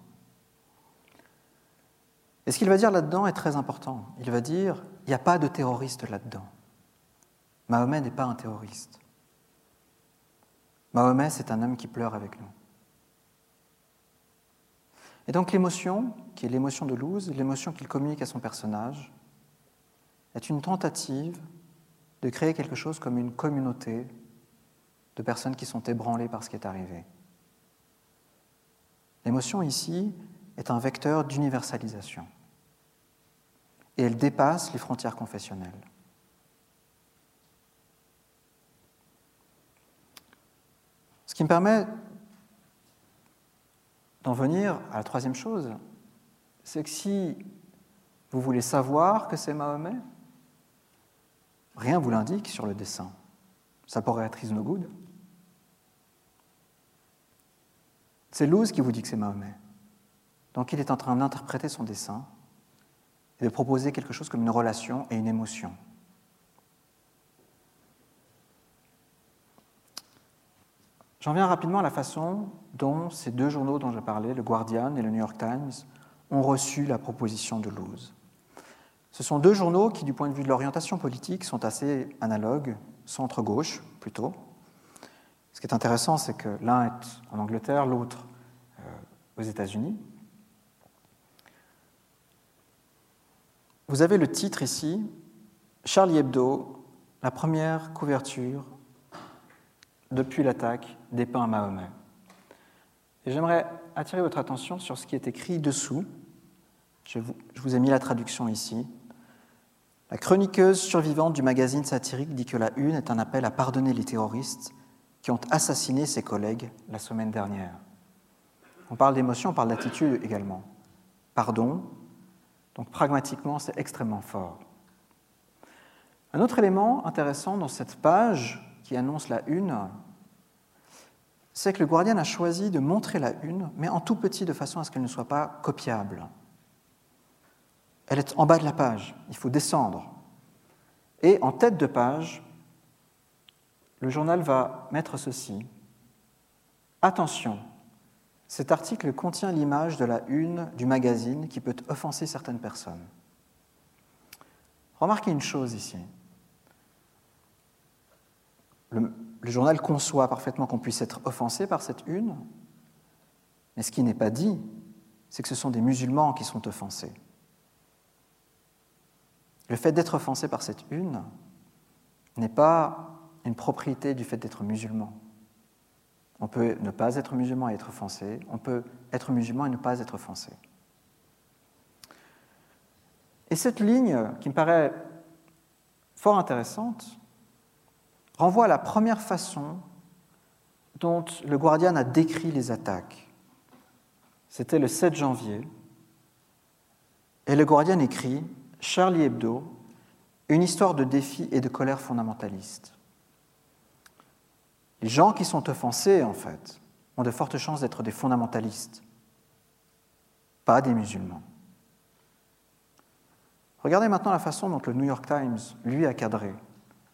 Et ce qu'il va dire là-dedans est très important. Il va dire, il n'y a pas de terroriste là-dedans. Mahomet n'est pas un terroriste. Mahomet, c'est un homme qui pleure avec nous. Et donc l'émotion, qui est l'émotion de Luz, l'émotion qu'il communique à son personnage, est une tentative de créer quelque chose comme une communauté de personnes qui sont ébranlées par ce qui est arrivé. L'émotion ici est un vecteur d'universalisation et elle dépasse les frontières confessionnelles. Qui me permet d'en venir à la troisième chose, c'est que si vous voulez savoir que c'est Mahomet, rien ne vous l'indique sur le dessin. Ça pourrait être Is no good. C'est Luz qui vous dit que c'est Mahomet. Donc il est en train d'interpréter son dessin et de proposer quelque chose comme une relation et une émotion. J'en viens rapidement à la façon dont ces deux journaux dont j'ai parlé, le Guardian et le New York Times, ont reçu la proposition de Luz. Ce sont deux journaux qui, du point de vue de l'orientation politique, sont assez analogues, centre-gauche plutôt. Ce qui est intéressant, c'est que l'un est en Angleterre, l'autre euh, aux États-Unis. Vous avez le titre ici, Charlie Hebdo, la première couverture depuis l'attaque dépeint à Mahomet. Et j'aimerais attirer votre attention sur ce qui est écrit dessous. Je vous, je vous ai mis la traduction ici. La chroniqueuse survivante du magazine satirique dit que la une est un appel à pardonner les terroristes qui ont assassiné ses collègues la semaine dernière. On parle d'émotion, on parle d'attitude également. Pardon, donc pragmatiquement, c'est extrêmement fort. Un autre élément intéressant dans cette page qui annonce la une, c'est que le Guardian a choisi de montrer la une, mais en tout petit de façon à ce qu'elle ne soit pas copiable. Elle est en bas de la page, il faut descendre. Et en tête de page, le journal va mettre ceci. Attention, cet article contient l'image de la une du magazine qui peut offenser certaines personnes. Remarquez une chose ici. Le journal conçoit parfaitement qu'on puisse être offensé par cette une, mais ce qui n'est pas dit, c'est que ce sont des musulmans qui sont offensés. Le fait d'être offensé par cette une n'est pas une propriété du fait d'être musulman. On peut ne pas être musulman et être offensé, on peut être musulman et ne pas être offensé. Et cette ligne, qui me paraît fort intéressante, renvoie à la première façon dont le Guardian a décrit les attaques. C'était le 7 janvier, et le Guardian écrit Charlie Hebdo, une histoire de défi et de colère fondamentaliste. Les gens qui sont offensés, en fait, ont de fortes chances d'être des fondamentalistes, pas des musulmans. Regardez maintenant la façon dont le New York Times, lui, a cadré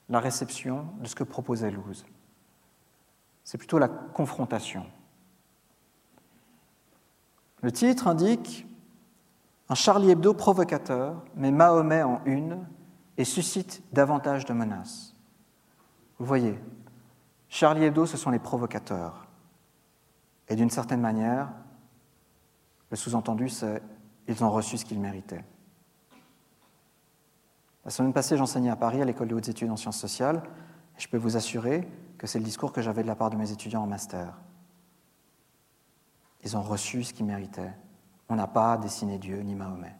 la réception de ce que proposait Luz. C'est plutôt la confrontation. Le titre indique un Charlie Hebdo provocateur met Mahomet en une et suscite davantage de menaces. Vous voyez, Charlie Hebdo, ce sont les provocateurs. Et d'une certaine manière, le sous-entendu, c'est ils ont reçu ce qu'ils méritaient. La semaine passée, j'enseignais à Paris à l'école des hautes études en sciences sociales, et je peux vous assurer que c'est le discours que j'avais de la part de mes étudiants en master. Ils ont reçu ce qu'ils méritaient. On n'a pas dessiné Dieu ni Mahomet.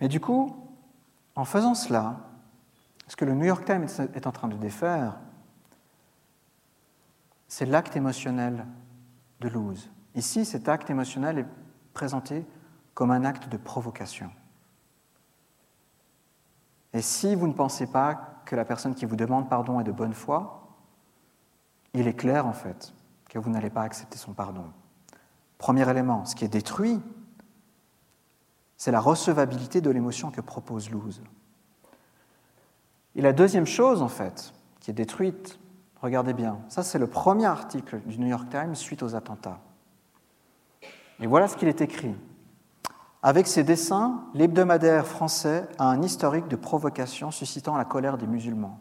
Mais du coup, en faisant cela, ce que le New York Times est en train de défaire, c'est l'acte émotionnel de Luz. Ici, cet acte émotionnel est présenté comme un acte de provocation. Et si vous ne pensez pas que la personne qui vous demande pardon est de bonne foi, il est clair en fait que vous n'allez pas accepter son pardon. Premier élément, ce qui est détruit, c'est la recevabilité de l'émotion que propose Luz. Et la deuxième chose, en fait, qui est détruite, regardez bien, ça c'est le premier article du New York Times suite aux attentats. Et voilà ce qu'il est écrit. Avec ses dessins, l'hebdomadaire français a un historique de provocation suscitant la colère des musulmans.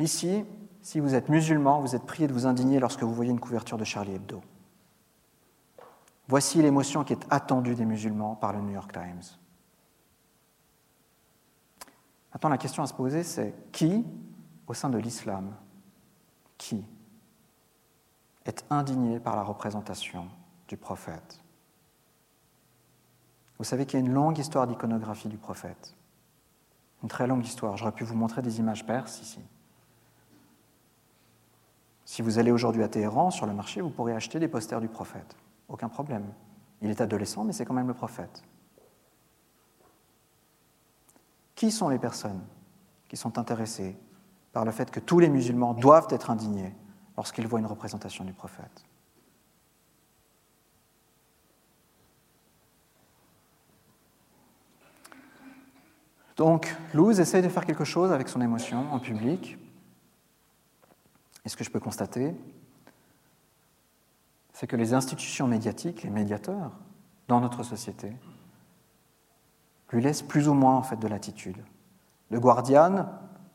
Ici, si vous êtes musulman, vous êtes prié de vous indigner lorsque vous voyez une couverture de Charlie Hebdo. Voici l'émotion qui est attendue des musulmans par le New York Times. Maintenant, la question à se poser, c'est qui, au sein de l'islam, qui est indigné par la représentation du prophète? Vous savez qu'il y a une longue histoire d'iconographie du prophète. Une très longue histoire. J'aurais pu vous montrer des images perses ici. Si vous allez aujourd'hui à Téhéran, sur le marché, vous pourrez acheter des posters du prophète. Aucun problème. Il est adolescent, mais c'est quand même le prophète. Qui sont les personnes qui sont intéressées par le fait que tous les musulmans doivent être indignés lorsqu'ils voient une représentation du prophète? Donc, Luz essaye de faire quelque chose avec son émotion en public. Et ce que je peux constater, c'est que les institutions médiatiques, les médiateurs dans notre société, lui laissent plus ou moins en fait de l'attitude. Le Guardian,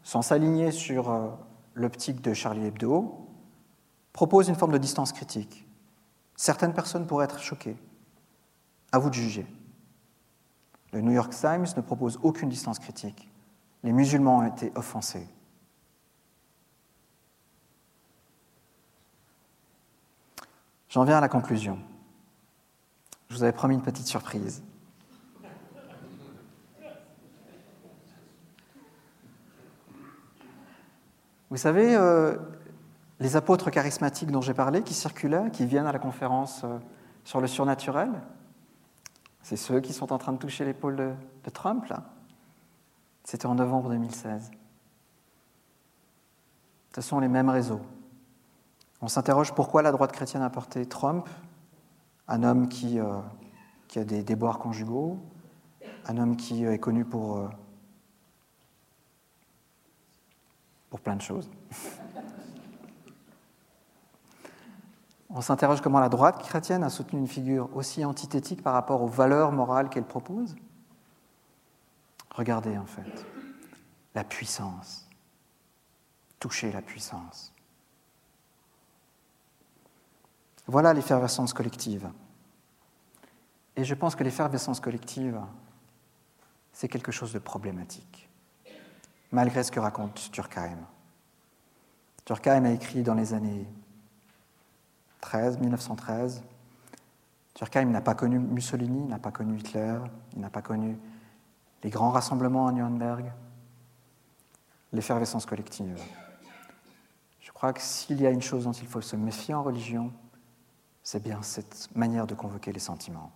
sans s'aligner sur euh, l'optique de Charlie Hebdo, propose une forme de distance critique. Certaines personnes pourraient être choquées. À vous de juger. Le New York Times ne propose aucune distance critique. Les musulmans ont été offensés. J'en viens à la conclusion. Je vous avais promis une petite surprise. Vous savez, euh, les apôtres charismatiques dont j'ai parlé, qui circulaient, qui viennent à la conférence euh, sur le surnaturel, c'est ceux qui sont en train de toucher l'épaule de, Trump, là. C'était en novembre 2016. Ce sont les mêmes réseaux. On s'interroge pourquoi la droite chrétienne a porté Trump, un homme qui, euh, a des déboires conjugaux, un homme qui est connu pour, euh, pour plein de choses. [LAUGHS] On s'interroge comment la droite chrétienne a soutenu une figure aussi antithétique par rapport aux valeurs morales qu'elle propose. Regardez en fait, la puissance, toucher la puissance. Voilà l'effervescence collective. Et je pense que l'effervescence collective, c'est quelque chose de problématique, malgré ce que raconte Durkheim. Durkheim a écrit dans les années 13, 1913. Durkheim n'a pas connu Mussolini, n'a pas connu Hitler, il n'a pas connu les grands rassemblements à Nuremberg, l'effervescence collective. Je crois que s'il y a une chose dont il faut se méfier en religion, c'est bien cette manière de convoquer les sentiments.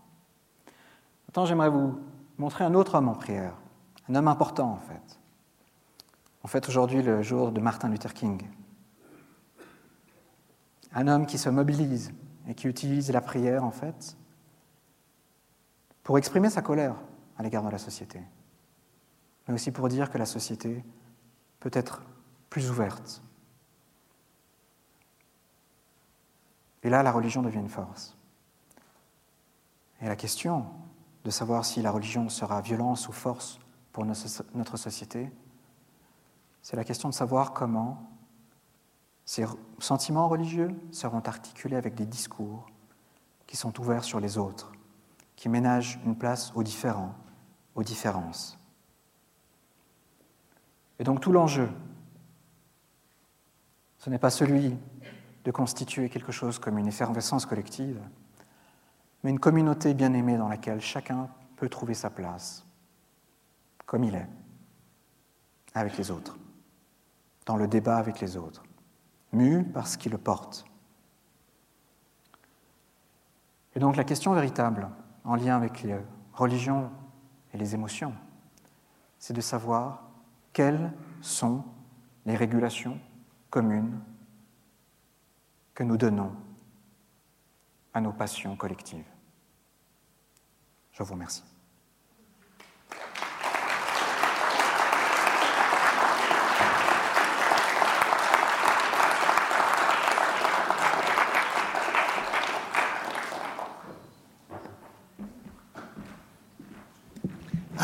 Maintenant, j'aimerais vous montrer un autre homme en prière, un homme important en fait. En fait, aujourd'hui le jour de Martin Luther King. Un homme qui se mobilise et qui utilise la prière en fait pour exprimer sa colère à l'égard de la société, mais aussi pour dire que la société peut être plus ouverte. Et là, la religion devient une force. Et la question de savoir si la religion sera violence ou force pour notre société, c'est la question de savoir comment ces sentiments religieux seront articulés avec des discours qui sont ouverts sur les autres, qui ménagent une place aux différents, aux différences. Et donc tout l'enjeu, ce n'est pas celui de constituer quelque chose comme une effervescence collective, mais une communauté bien aimée dans laquelle chacun peut trouver sa place, comme il est, avec les autres, dans le débat avec les autres, mu par ce qui le porte. Et donc la question véritable, en lien avec les religions et les émotions, c'est de savoir quelles sont les régulations communes que nous donnons à nos passions collectives. Je vous remercie.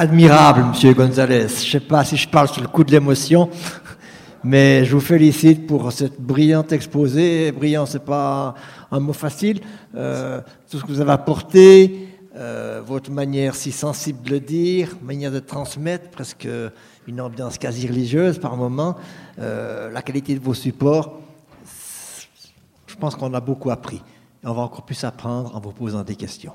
Admirable, Monsieur Gonzalez. Je ne sais pas si je parle sur le coup de l'émotion, [LAUGHS] mais je vous félicite pour cette brillante exposé. Brillant, c'est pas un mot facile. Euh, tout ce que vous avez apporté, euh, votre manière si sensible de le dire, manière de transmettre, presque une ambiance quasi religieuse par moment, euh, la qualité de vos supports, je pense qu'on a beaucoup appris. On va encore plus apprendre en vous posant des questions.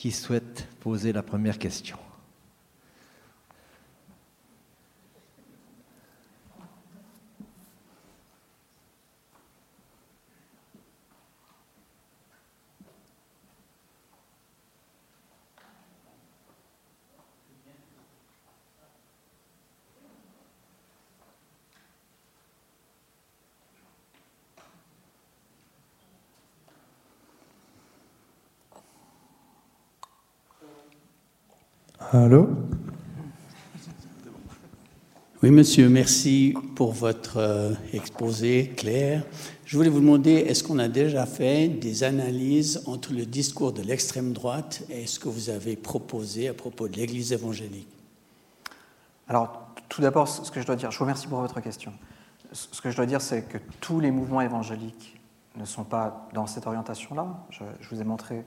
Qui souhaite poser la première question Allô? Oui, monsieur, merci pour votre euh, exposé clair. Je voulais vous demander, est-ce qu'on a déjà fait des analyses entre le discours de l'extrême droite et ce que vous avez proposé à propos de l'Église évangélique? Alors, tout d'abord, ce que je dois dire, je vous remercie pour votre question. Ce que je dois dire, c'est que tous les mouvements évangéliques ne sont pas dans cette orientation-là. Je, je vous ai montré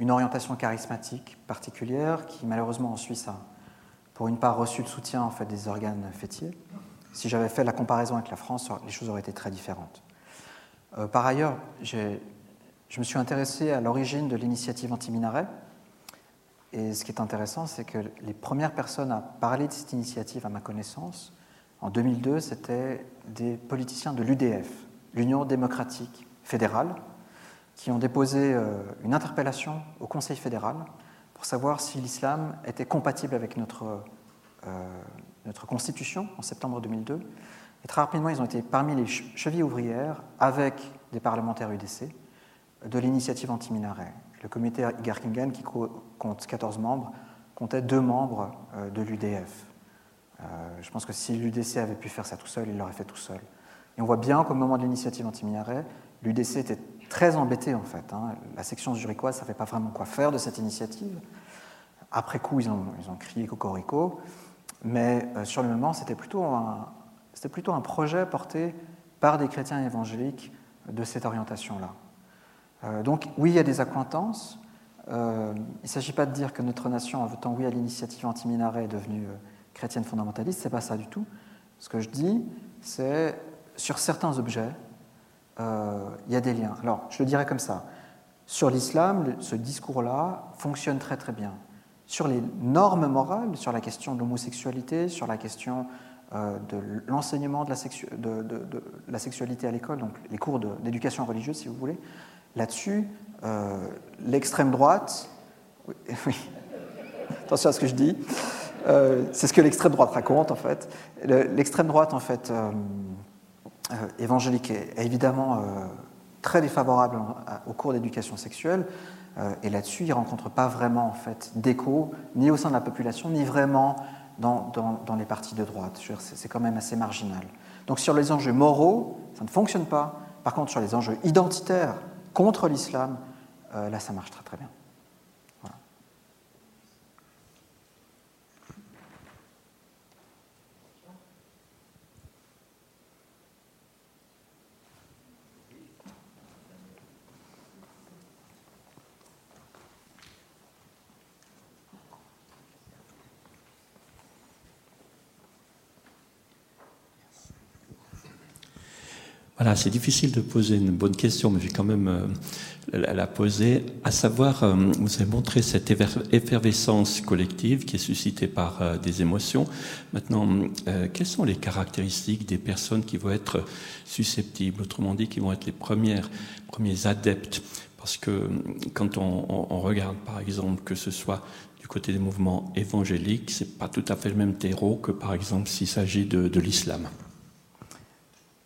une orientation charismatique particulière qui, malheureusement, en Suisse a, pour une part, reçu le soutien en fait, des organes fêtiers. Si j'avais fait la comparaison avec la France, les choses auraient été très différentes. Euh, par ailleurs, je me suis intéressé à l'origine de l'initiative anti-minaret. Et ce qui est intéressant, c'est que les premières personnes à parler de cette initiative, à ma connaissance, en 2002, c'était des politiciens de l'UDF, l'Union démocratique fédérale, qui ont déposé euh, une interpellation au Conseil fédéral pour savoir si l'islam était compatible avec notre, euh, notre constitution en septembre 2002. Et très rapidement, ils ont été parmi les chevilles ouvrières, avec des parlementaires UDC, de l'initiative anti-minaret. Le comité Igarkingen, qui compte 14 membres, comptait deux membres euh, de l'UDF. je pense que si l'UDC avait pu faire ça tout seul, il l'aurait fait tout seul. Et on voit bien qu'au moment de l'initiative anti-minaret, l'UDC était très embêté en fait. hein. La section zurichoise ne savait pas vraiment quoi faire de cette initiative. Après coup, ils ont, ils ont crié Cocorico, mais euh, sur le moment, c'était plutôt, un, projet porté par des chrétiens évangéliques de cette orientation-là. Euh, donc oui, il y a des accointances. Euh, il ne s'agit pas de dire que notre nation, en votant oui à l'initiative anti-minaret, est devenue chrétienne fondamentaliste, c'est pas ça du tout. Ce que je dis, c'est sur certains objets, il y a des liens. Alors, je le dirais comme ça. Sur l'islam, ce discours-là fonctionne très très bien. Sur les normes morales, sur la question de l'homosexualité, sur la question euh, de l'enseignement de, la sexualité à l'école, donc les cours d'éducation religieuse, si vous voulez, là-dessus, euh, l'extrême droite, [LAUGHS] oui, attention à ce que je dis, euh, c'est ce que l'extrême droite raconte en fait. Le- L'extrême droite en fait euh, euh, évangélique est, évidemment euh, très défavorable aux cours d'éducation sexuelle euh, et là-dessus il ne rencontre pas vraiment en fait d'écho ni au sein de la population ni vraiment dans, dans- les partis de droite. C'est quand même assez marginal. Donc sur les enjeux moraux, ça ne fonctionne pas. Par contre sur les enjeux identitaires contre l'islam, euh, là ça marche très très bien. Voilà, c'est difficile de poser une bonne question, mais je vais quand même euh, la, poser. À savoir, euh, vous avez montré cette effervescence collective qui est suscitée par euh, des émotions. Maintenant, euh, quelles sont les caractéristiques des personnes qui vont être susceptibles, autrement dit, qui vont être les premières, premiers adeptes? Parce que quand on, on- on regarde, par exemple, que ce soit du côté des mouvements évangéliques, c'est pas tout à fait le même terreau que, par exemple, s'il s'agit de, de l'islam.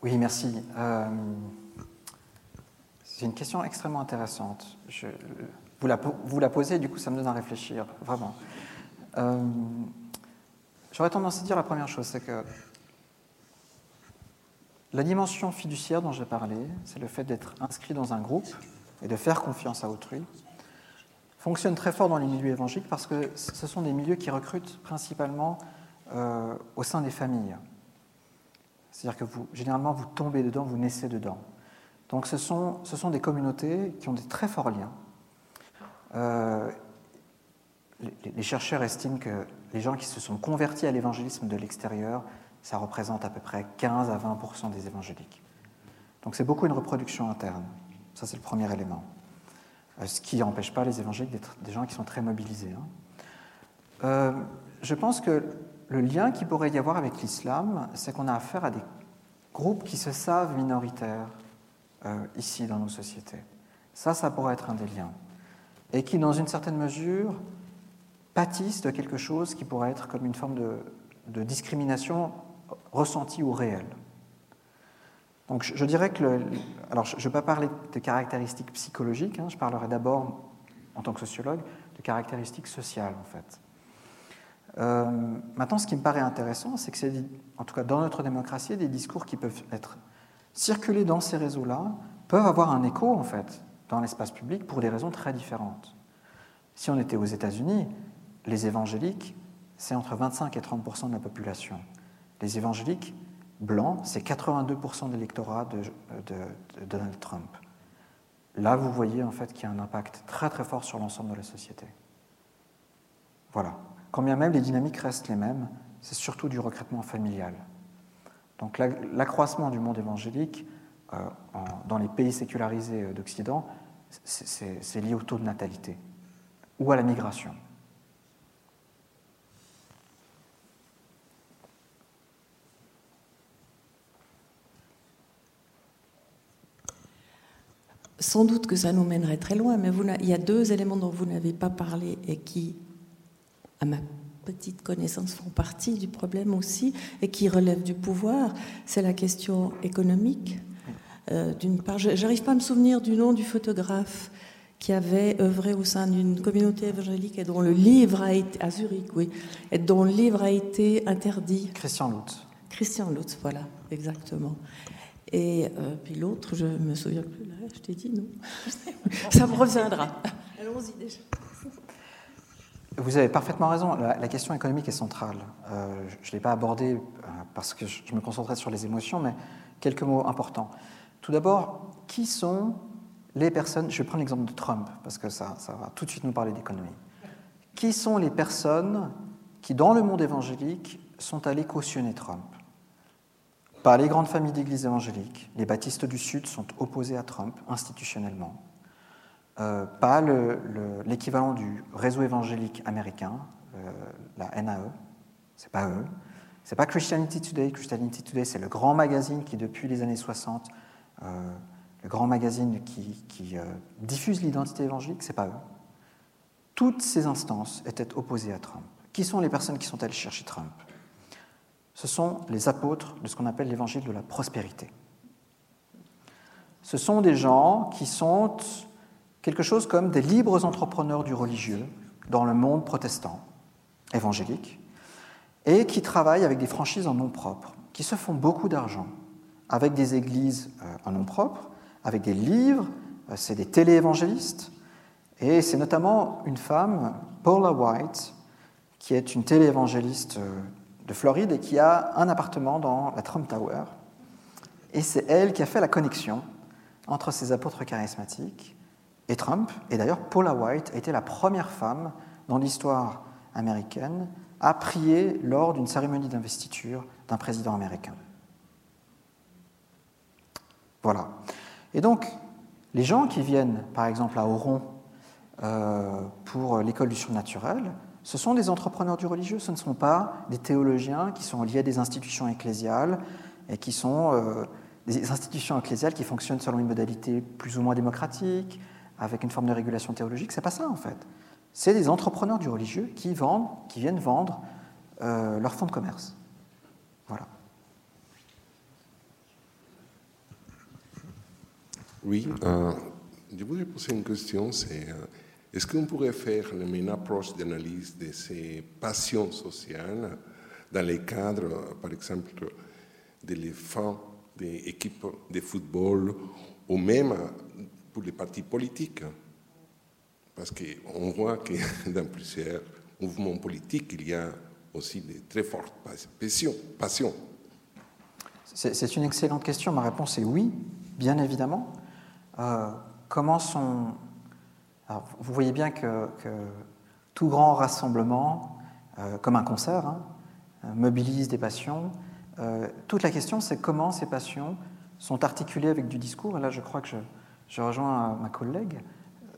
Oui, merci. Euh, c'est une question extrêmement intéressante. Vous la posez, du coup, ça me donne à réfléchir, vraiment. Euh, J'aurais tendance à dire la première chose, c'est que la dimension fiduciaire dont j'ai parlé, c'est le fait d'être inscrit dans un groupe et de faire confiance à autrui, fonctionne très fort dans les milieux évangéliques parce que ce sont des milieux qui recrutent principalement euh, au sein des familles. C'est-à-dire que vous, généralement, vous tombez dedans, vous naissez dedans. Donc ce sont, ce sont des communautés qui ont des très forts liens. Euh, les, chercheurs estiment que les gens qui se sont convertis à l'évangélisme de l'extérieur, ça représente à peu près 15 à 20% des évangéliques. Donc c'est beaucoup une reproduction interne. Ça, c'est le premier élément. Euh, ce qui n'empêche pas les évangéliques d'être des gens qui sont très mobilisés. hein. Euh, je pense que le lien qu'il pourrait y avoir avec l'islam, c'est qu'on a affaire à des groupes qui se savent minoritaires euh, ici dans nos sociétés. Ça, ça pourrait être un des liens. Et qui, dans une certaine mesure, pâtissent de quelque chose qui pourrait être comme une forme de, discrimination ressentie ou réelle. Donc je, dirais que, alors je ne vais pas parler de caractéristiques psychologiques, hein, je parlerai d'abord, en tant que sociologue, de caractéristiques sociales en fait. Euh, maintenant, ce qui me paraît intéressant, c'est que c'est, en tout cas dans notre démocratie, des discours qui peuvent être circulés dans ces réseaux-là, peuvent avoir un écho en fait dans l'espace public pour des raisons très différentes. Si on était aux États-Unis, les évangéliques, c'est entre 25 et 30% de la population. Les évangéliques blancs, c'est 82 de l'électorat de, de- de Donald Trump. Là, vous voyez en fait qu'il y a un impact très très fort sur l'ensemble de la société. Voilà. Quand bien même les dynamiques restent les mêmes, c'est surtout du recrutement familial. Donc la- l'accroissement du monde évangélique euh, dans les pays sécularisés euh, d'Occident, c'est- lié au taux de natalité ou à la migration. Sans doute que ça nous mènerait très loin, mais il y a deux éléments dont vous n'avez pas parlé et qui, à ma petite connaissance, font partie du problème aussi et qui relèvent du pouvoir. C'est la question économique. Euh, D'une part, je n'arrive pas à me souvenir du nom du photographe qui avait œuvré au sein d'une communauté évangélique et dont le livre a été à Zurich, oui, et dont le livre a été interdit. Christian Lutz. Christian Lutz, voilà, exactement. Et euh, puis l'autre, je me souviens plus là, je t'ai dit non. [LAUGHS] Ça me reviendra. Allons-y déjà. Vous avez parfaitement raison. La, question économique est centrale. Euh, je ne l'ai pas abordée euh, parce que je, je me concentrais sur les émotions, mais quelques mots importants. Tout d'abord, qui sont les personnes Je vais prendre l'exemple de Trump parce que ça, ça va tout de suite nous parler d'économie. Qui sont les personnes qui, dans le monde évangélique, sont allées cautionner Trump? Pas les grandes familles d'églises évangéliques. Les baptistes du Sud sont opposés à Trump institutionnellement. Euh, pas le- le- l'équivalent du réseau évangélique américain, euh, la NAE, c'est pas eux. C'est pas Christianity Today. Christianity Today, c'est le grand magazine qui, depuis les années 60, euh, le grand magazine qui, qui, diffuse l'identité évangélique, c'est pas eux. Toutes ces instances étaient opposées à Trump. Qui sont les personnes qui sont allées chercher Trump? Ce sont les apôtres de ce qu'on appelle l'évangile de la prospérité. Ce sont des gens qui sont quelque chose comme des libres entrepreneurs du religieux dans le monde protestant, évangélique, et qui travaillent avec des franchises en nom propre, qui se font beaucoup d'argent avec des églises euh, en nom propre, avec des livres, euh, c'est des téléévangélistes, et c'est notamment une femme, Paula White, qui est une téléévangéliste euh, de Floride et qui a un appartement dans la Trump Tower. Et c'est elle qui a fait la connexion entre ces apôtres charismatiques et Trump. Et d'ailleurs, Paula White a été la première femme dans l'histoire américaine à prier lors d'une cérémonie d'investiture d'un président américain. Voilà. Et donc, les gens qui viennent, par exemple, à Oron euh, pour l'école du surnaturel, ce sont des entrepreneurs du religieux, ce ne sont pas des théologiens qui sont liés à des institutions ecclésiales et qui sont euh, des institutions ecclésiales qui fonctionnent selon une modalité plus ou moins démocratique, avec une forme de régulation théologique. C'est pas ça en fait. C'est des entrepreneurs du religieux qui vendent, qui viennent vendre euh, leur fonds de commerce. Voilà. Oui, euh, je voudrais poser une question, c'est euh, est-ce qu'on pourrait faire même approche d'analyse de ces passions sociales dans les cadres, par exemple, de les fins des équipes de football ou même pour les partis politiques Parce qu'on voit que [LAUGHS] dans plusieurs mouvements politiques, il y a aussi de très fortes passions. C'est une excellente question. Ma réponse est oui, bien évidemment. Euh, comment sont. Vous voyez bien que, tout grand rassemblement, euh, comme un concert, hein, mobilise des passions. Euh, toute la question, c'est comment ces passions sont articulées avec du discours. Et là, je crois que je, je rejoins ma collègue.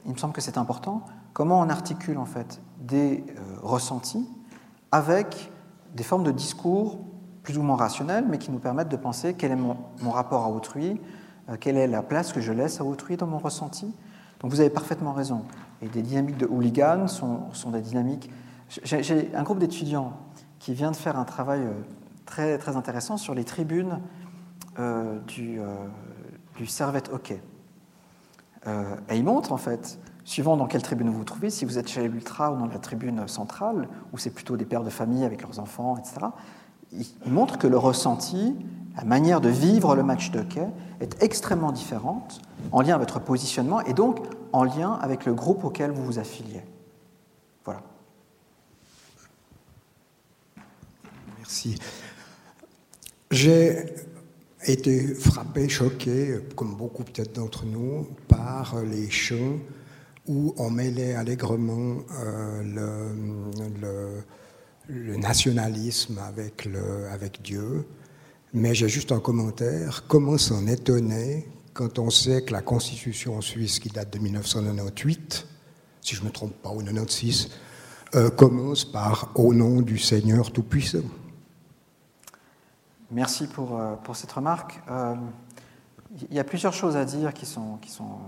Il me semble que c'est important. Comment on articule en fait des euh, ressentis avec des formes de discours plus ou moins rationnels, mais qui nous permettent de penser quel est mon, rapport à autrui, euh, quelle est la place que je laisse à autrui dans mon ressenti. Donc vous avez parfaitement raison. Et des dynamiques de hooligans sont, des dynamiques. J'ai un groupe d'étudiants qui vient de faire un travail euh, très, très intéressant sur les tribunes du Servette Hockey. Euh, et il montre en fait, suivant dans quelle tribune vous vous trouvez, si vous êtes chez l'Ultra ou dans la tribune centrale, où c'est plutôt des pères de famille avec leurs enfants, etc., il, montre que le ressenti, la manière de vivre le match de hockey est extrêmement différente en lien avec votre positionnement et donc en lien avec le groupe auquel vous vous affiliez. Voilà. Merci. J'ai été frappé, choqué, comme beaucoup peut-être d'entre nous, par les chants où on mêlait allègrement euh, le, nationalisme avec Dieu. Mais j'ai juste un commentaire. Comment s'en étonner quand on sait que la constitution suisse, qui date de 1998, si je ne me trompe pas, ou 96, euh, commence par Au nom du Seigneur Tout-Puissant Merci pour, euh, pour cette remarque. Euh, Il y a plusieurs choses à dire qui sont, qui sont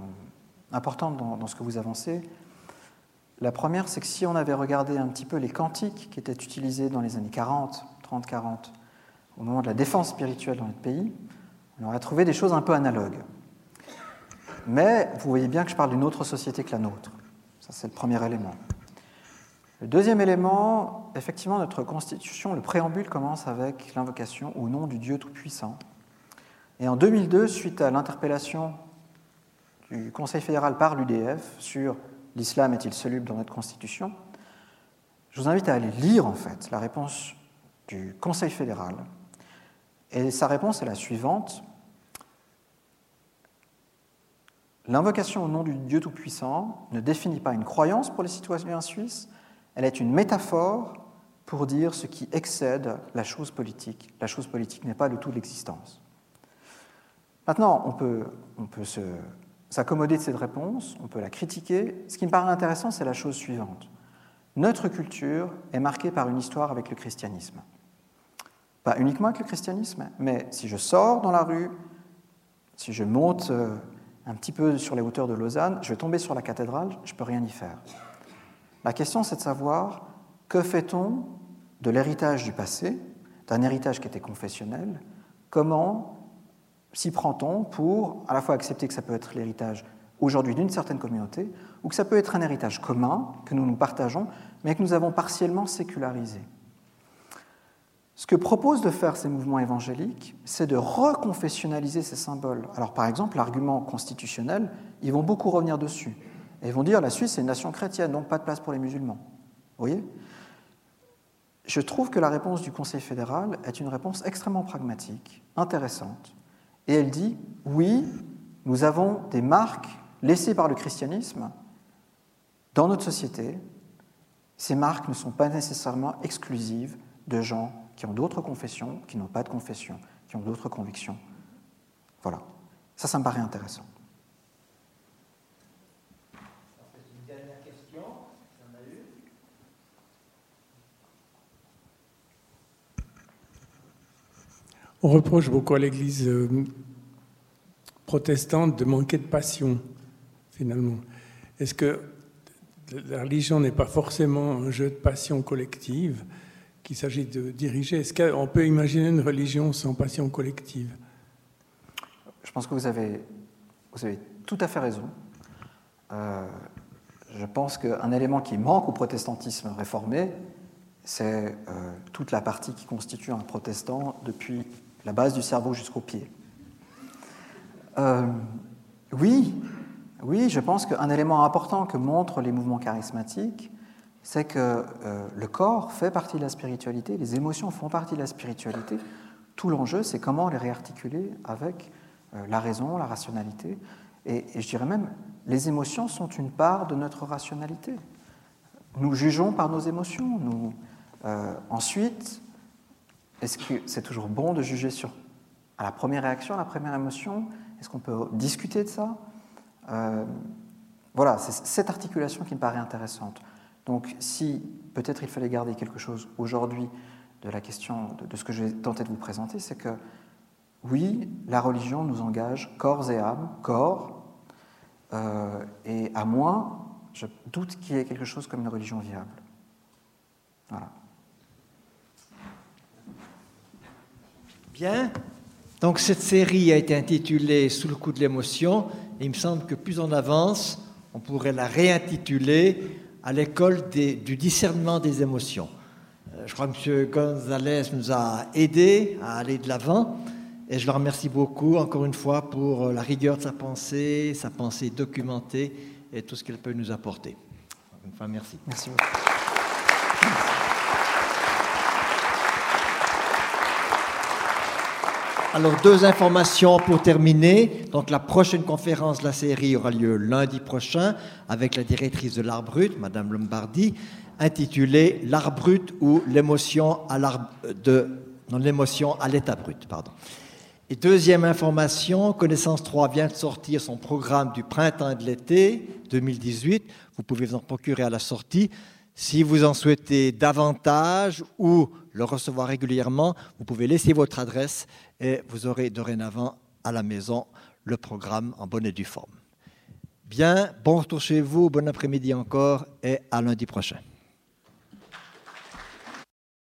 importantes dans, ce que vous avancez. La première, c'est que si on avait regardé un petit peu les cantiques qui étaient utilisés dans les années 40, 30, 40, au moment de la défense spirituelle dans notre pays, on aurait trouvé des choses un peu analogues. Mais vous voyez bien que je parle d'une autre société que la nôtre. Ça, c'est le premier élément. Le deuxième élément, effectivement, notre constitution, le préambule commence avec l'invocation au nom du Dieu Tout-Puissant. Et en 2002, suite à l'interpellation du Conseil fédéral par l'UDF sur l'islam est-il soluble dans notre Constitution, je vous invite à aller lire en fait la réponse du Conseil fédéral. Et sa réponse est la suivante. L'invocation au nom du Dieu Tout-Puissant ne définit pas une croyance pour les citoyens suisses, elle est une métaphore pour dire ce qui excède la chose politique. La chose politique n'est pas le tout de l'existence. Maintenant, on peut, s'accommoder de cette réponse, on peut la critiquer. Ce qui me paraît intéressant, c'est la chose suivante. Notre culture est marquée par une histoire avec le christianisme. Pas uniquement avec le christianisme, mais si je sors dans la rue, si je monte euh, un petit peu sur les hauteurs de Lausanne, je vais tomber sur la cathédrale, je ne peux rien y faire. La question, c'est de savoir que fait-on de l'héritage du passé, d'un héritage qui était confessionnel, comment s'y prend-on pour à la fois accepter que ça peut être l'héritage aujourd'hui d'une certaine communauté, ou que ça peut être un héritage commun que nous nous partageons, mais que nous avons partiellement sécularisé? Ce que proposent de faire ces mouvements évangéliques, c'est de reconfessionnaliser ces symboles. Alors par exemple, l'argument constitutionnel, ils vont beaucoup revenir dessus. Et ils vont dire la Suisse est une nation chrétienne, donc pas de place pour les musulmans. Vous voyez? Je trouve que la réponse du Conseil fédéral est une réponse extrêmement pragmatique, intéressante. Et elle dit oui, nous avons des marques laissées par le christianisme dans notre société. Ces marques ne sont pas nécessairement exclusives de gens qui ont d'autres confessions, qui n'ont pas de confession, qui ont d'autres convictions. Voilà. Ça, ça me paraît intéressant. Une dernière question, On reproche beaucoup à l'Église euh, protestante de manquer de passion, finalement. Est-ce que la religion n'est pas forcément un jeu de passion collective qu'il s'agit de diriger? Est-ce qu'on peut imaginer une religion sans passion collective? Je pense que vous avez, tout à fait raison. Euh, je pense qu'un élément qui manque au protestantisme réformé, c'est euh, toute la partie qui constitue un protestant depuis la base du cerveau jusqu'au pied. Euh, oui, oui, je pense qu'un élément important que montrent les mouvements charismatiques, c'est que euh, le corps fait partie de la spiritualité, les émotions font partie de la spiritualité. Tout l'enjeu, c'est comment les réarticuler avec euh, la raison, la rationalité. Et, je dirais même, les émotions sont une part de notre rationalité. Nous jugeons par nos émotions. Nous, ensuite, est-ce que c'est toujours bon de juger sur à la première réaction, à la première émotion? Est-ce qu'on peut discuter de ça? Voilà, c'est cette articulation qui me paraît intéressante. Donc si peut-être il fallait garder quelque chose aujourd'hui de la question de, ce que j'ai tenté de vous présenter, c'est que oui, la religion nous engage corps et âme, corps, euh, et à moins, je doute qu'il y ait quelque chose comme une religion viable. Voilà. Bien. Donc cette série a été intitulée Sous le coup de l'émotion, et il me semble que plus on avance, on pourrait la réintituler à l'école du discernement des émotions. Euh, je crois que M. Gonzalez nous a aidés à aller de l'avant et je le remercie beaucoup encore une fois pour euh, la rigueur de sa pensée, sa pensée documentée et tout ce qu'elle peut nous apporter. Fois, merci. Merci beaucoup. Alors, deux informations pour terminer. Donc, la prochaine conférence de la série aura lieu lundi prochain avec la directrice de l'art brut, Madame Lombardi, intitulée L'art brut ou l'émotion à l'état brut, pardon. Et deuxième information, Connaissance 3 vient de sortir son programme du printemps et de l'été 2018. Vous pouvez vous en procurer à la sortie. Si vous en souhaitez davantage ou le recevoir régulièrement, vous pouvez laisser votre adresse et vous aurez dorénavant à la maison le programme en bonne et due forme. Bien, bon retour chez vous, bon après-midi encore et à lundi prochain.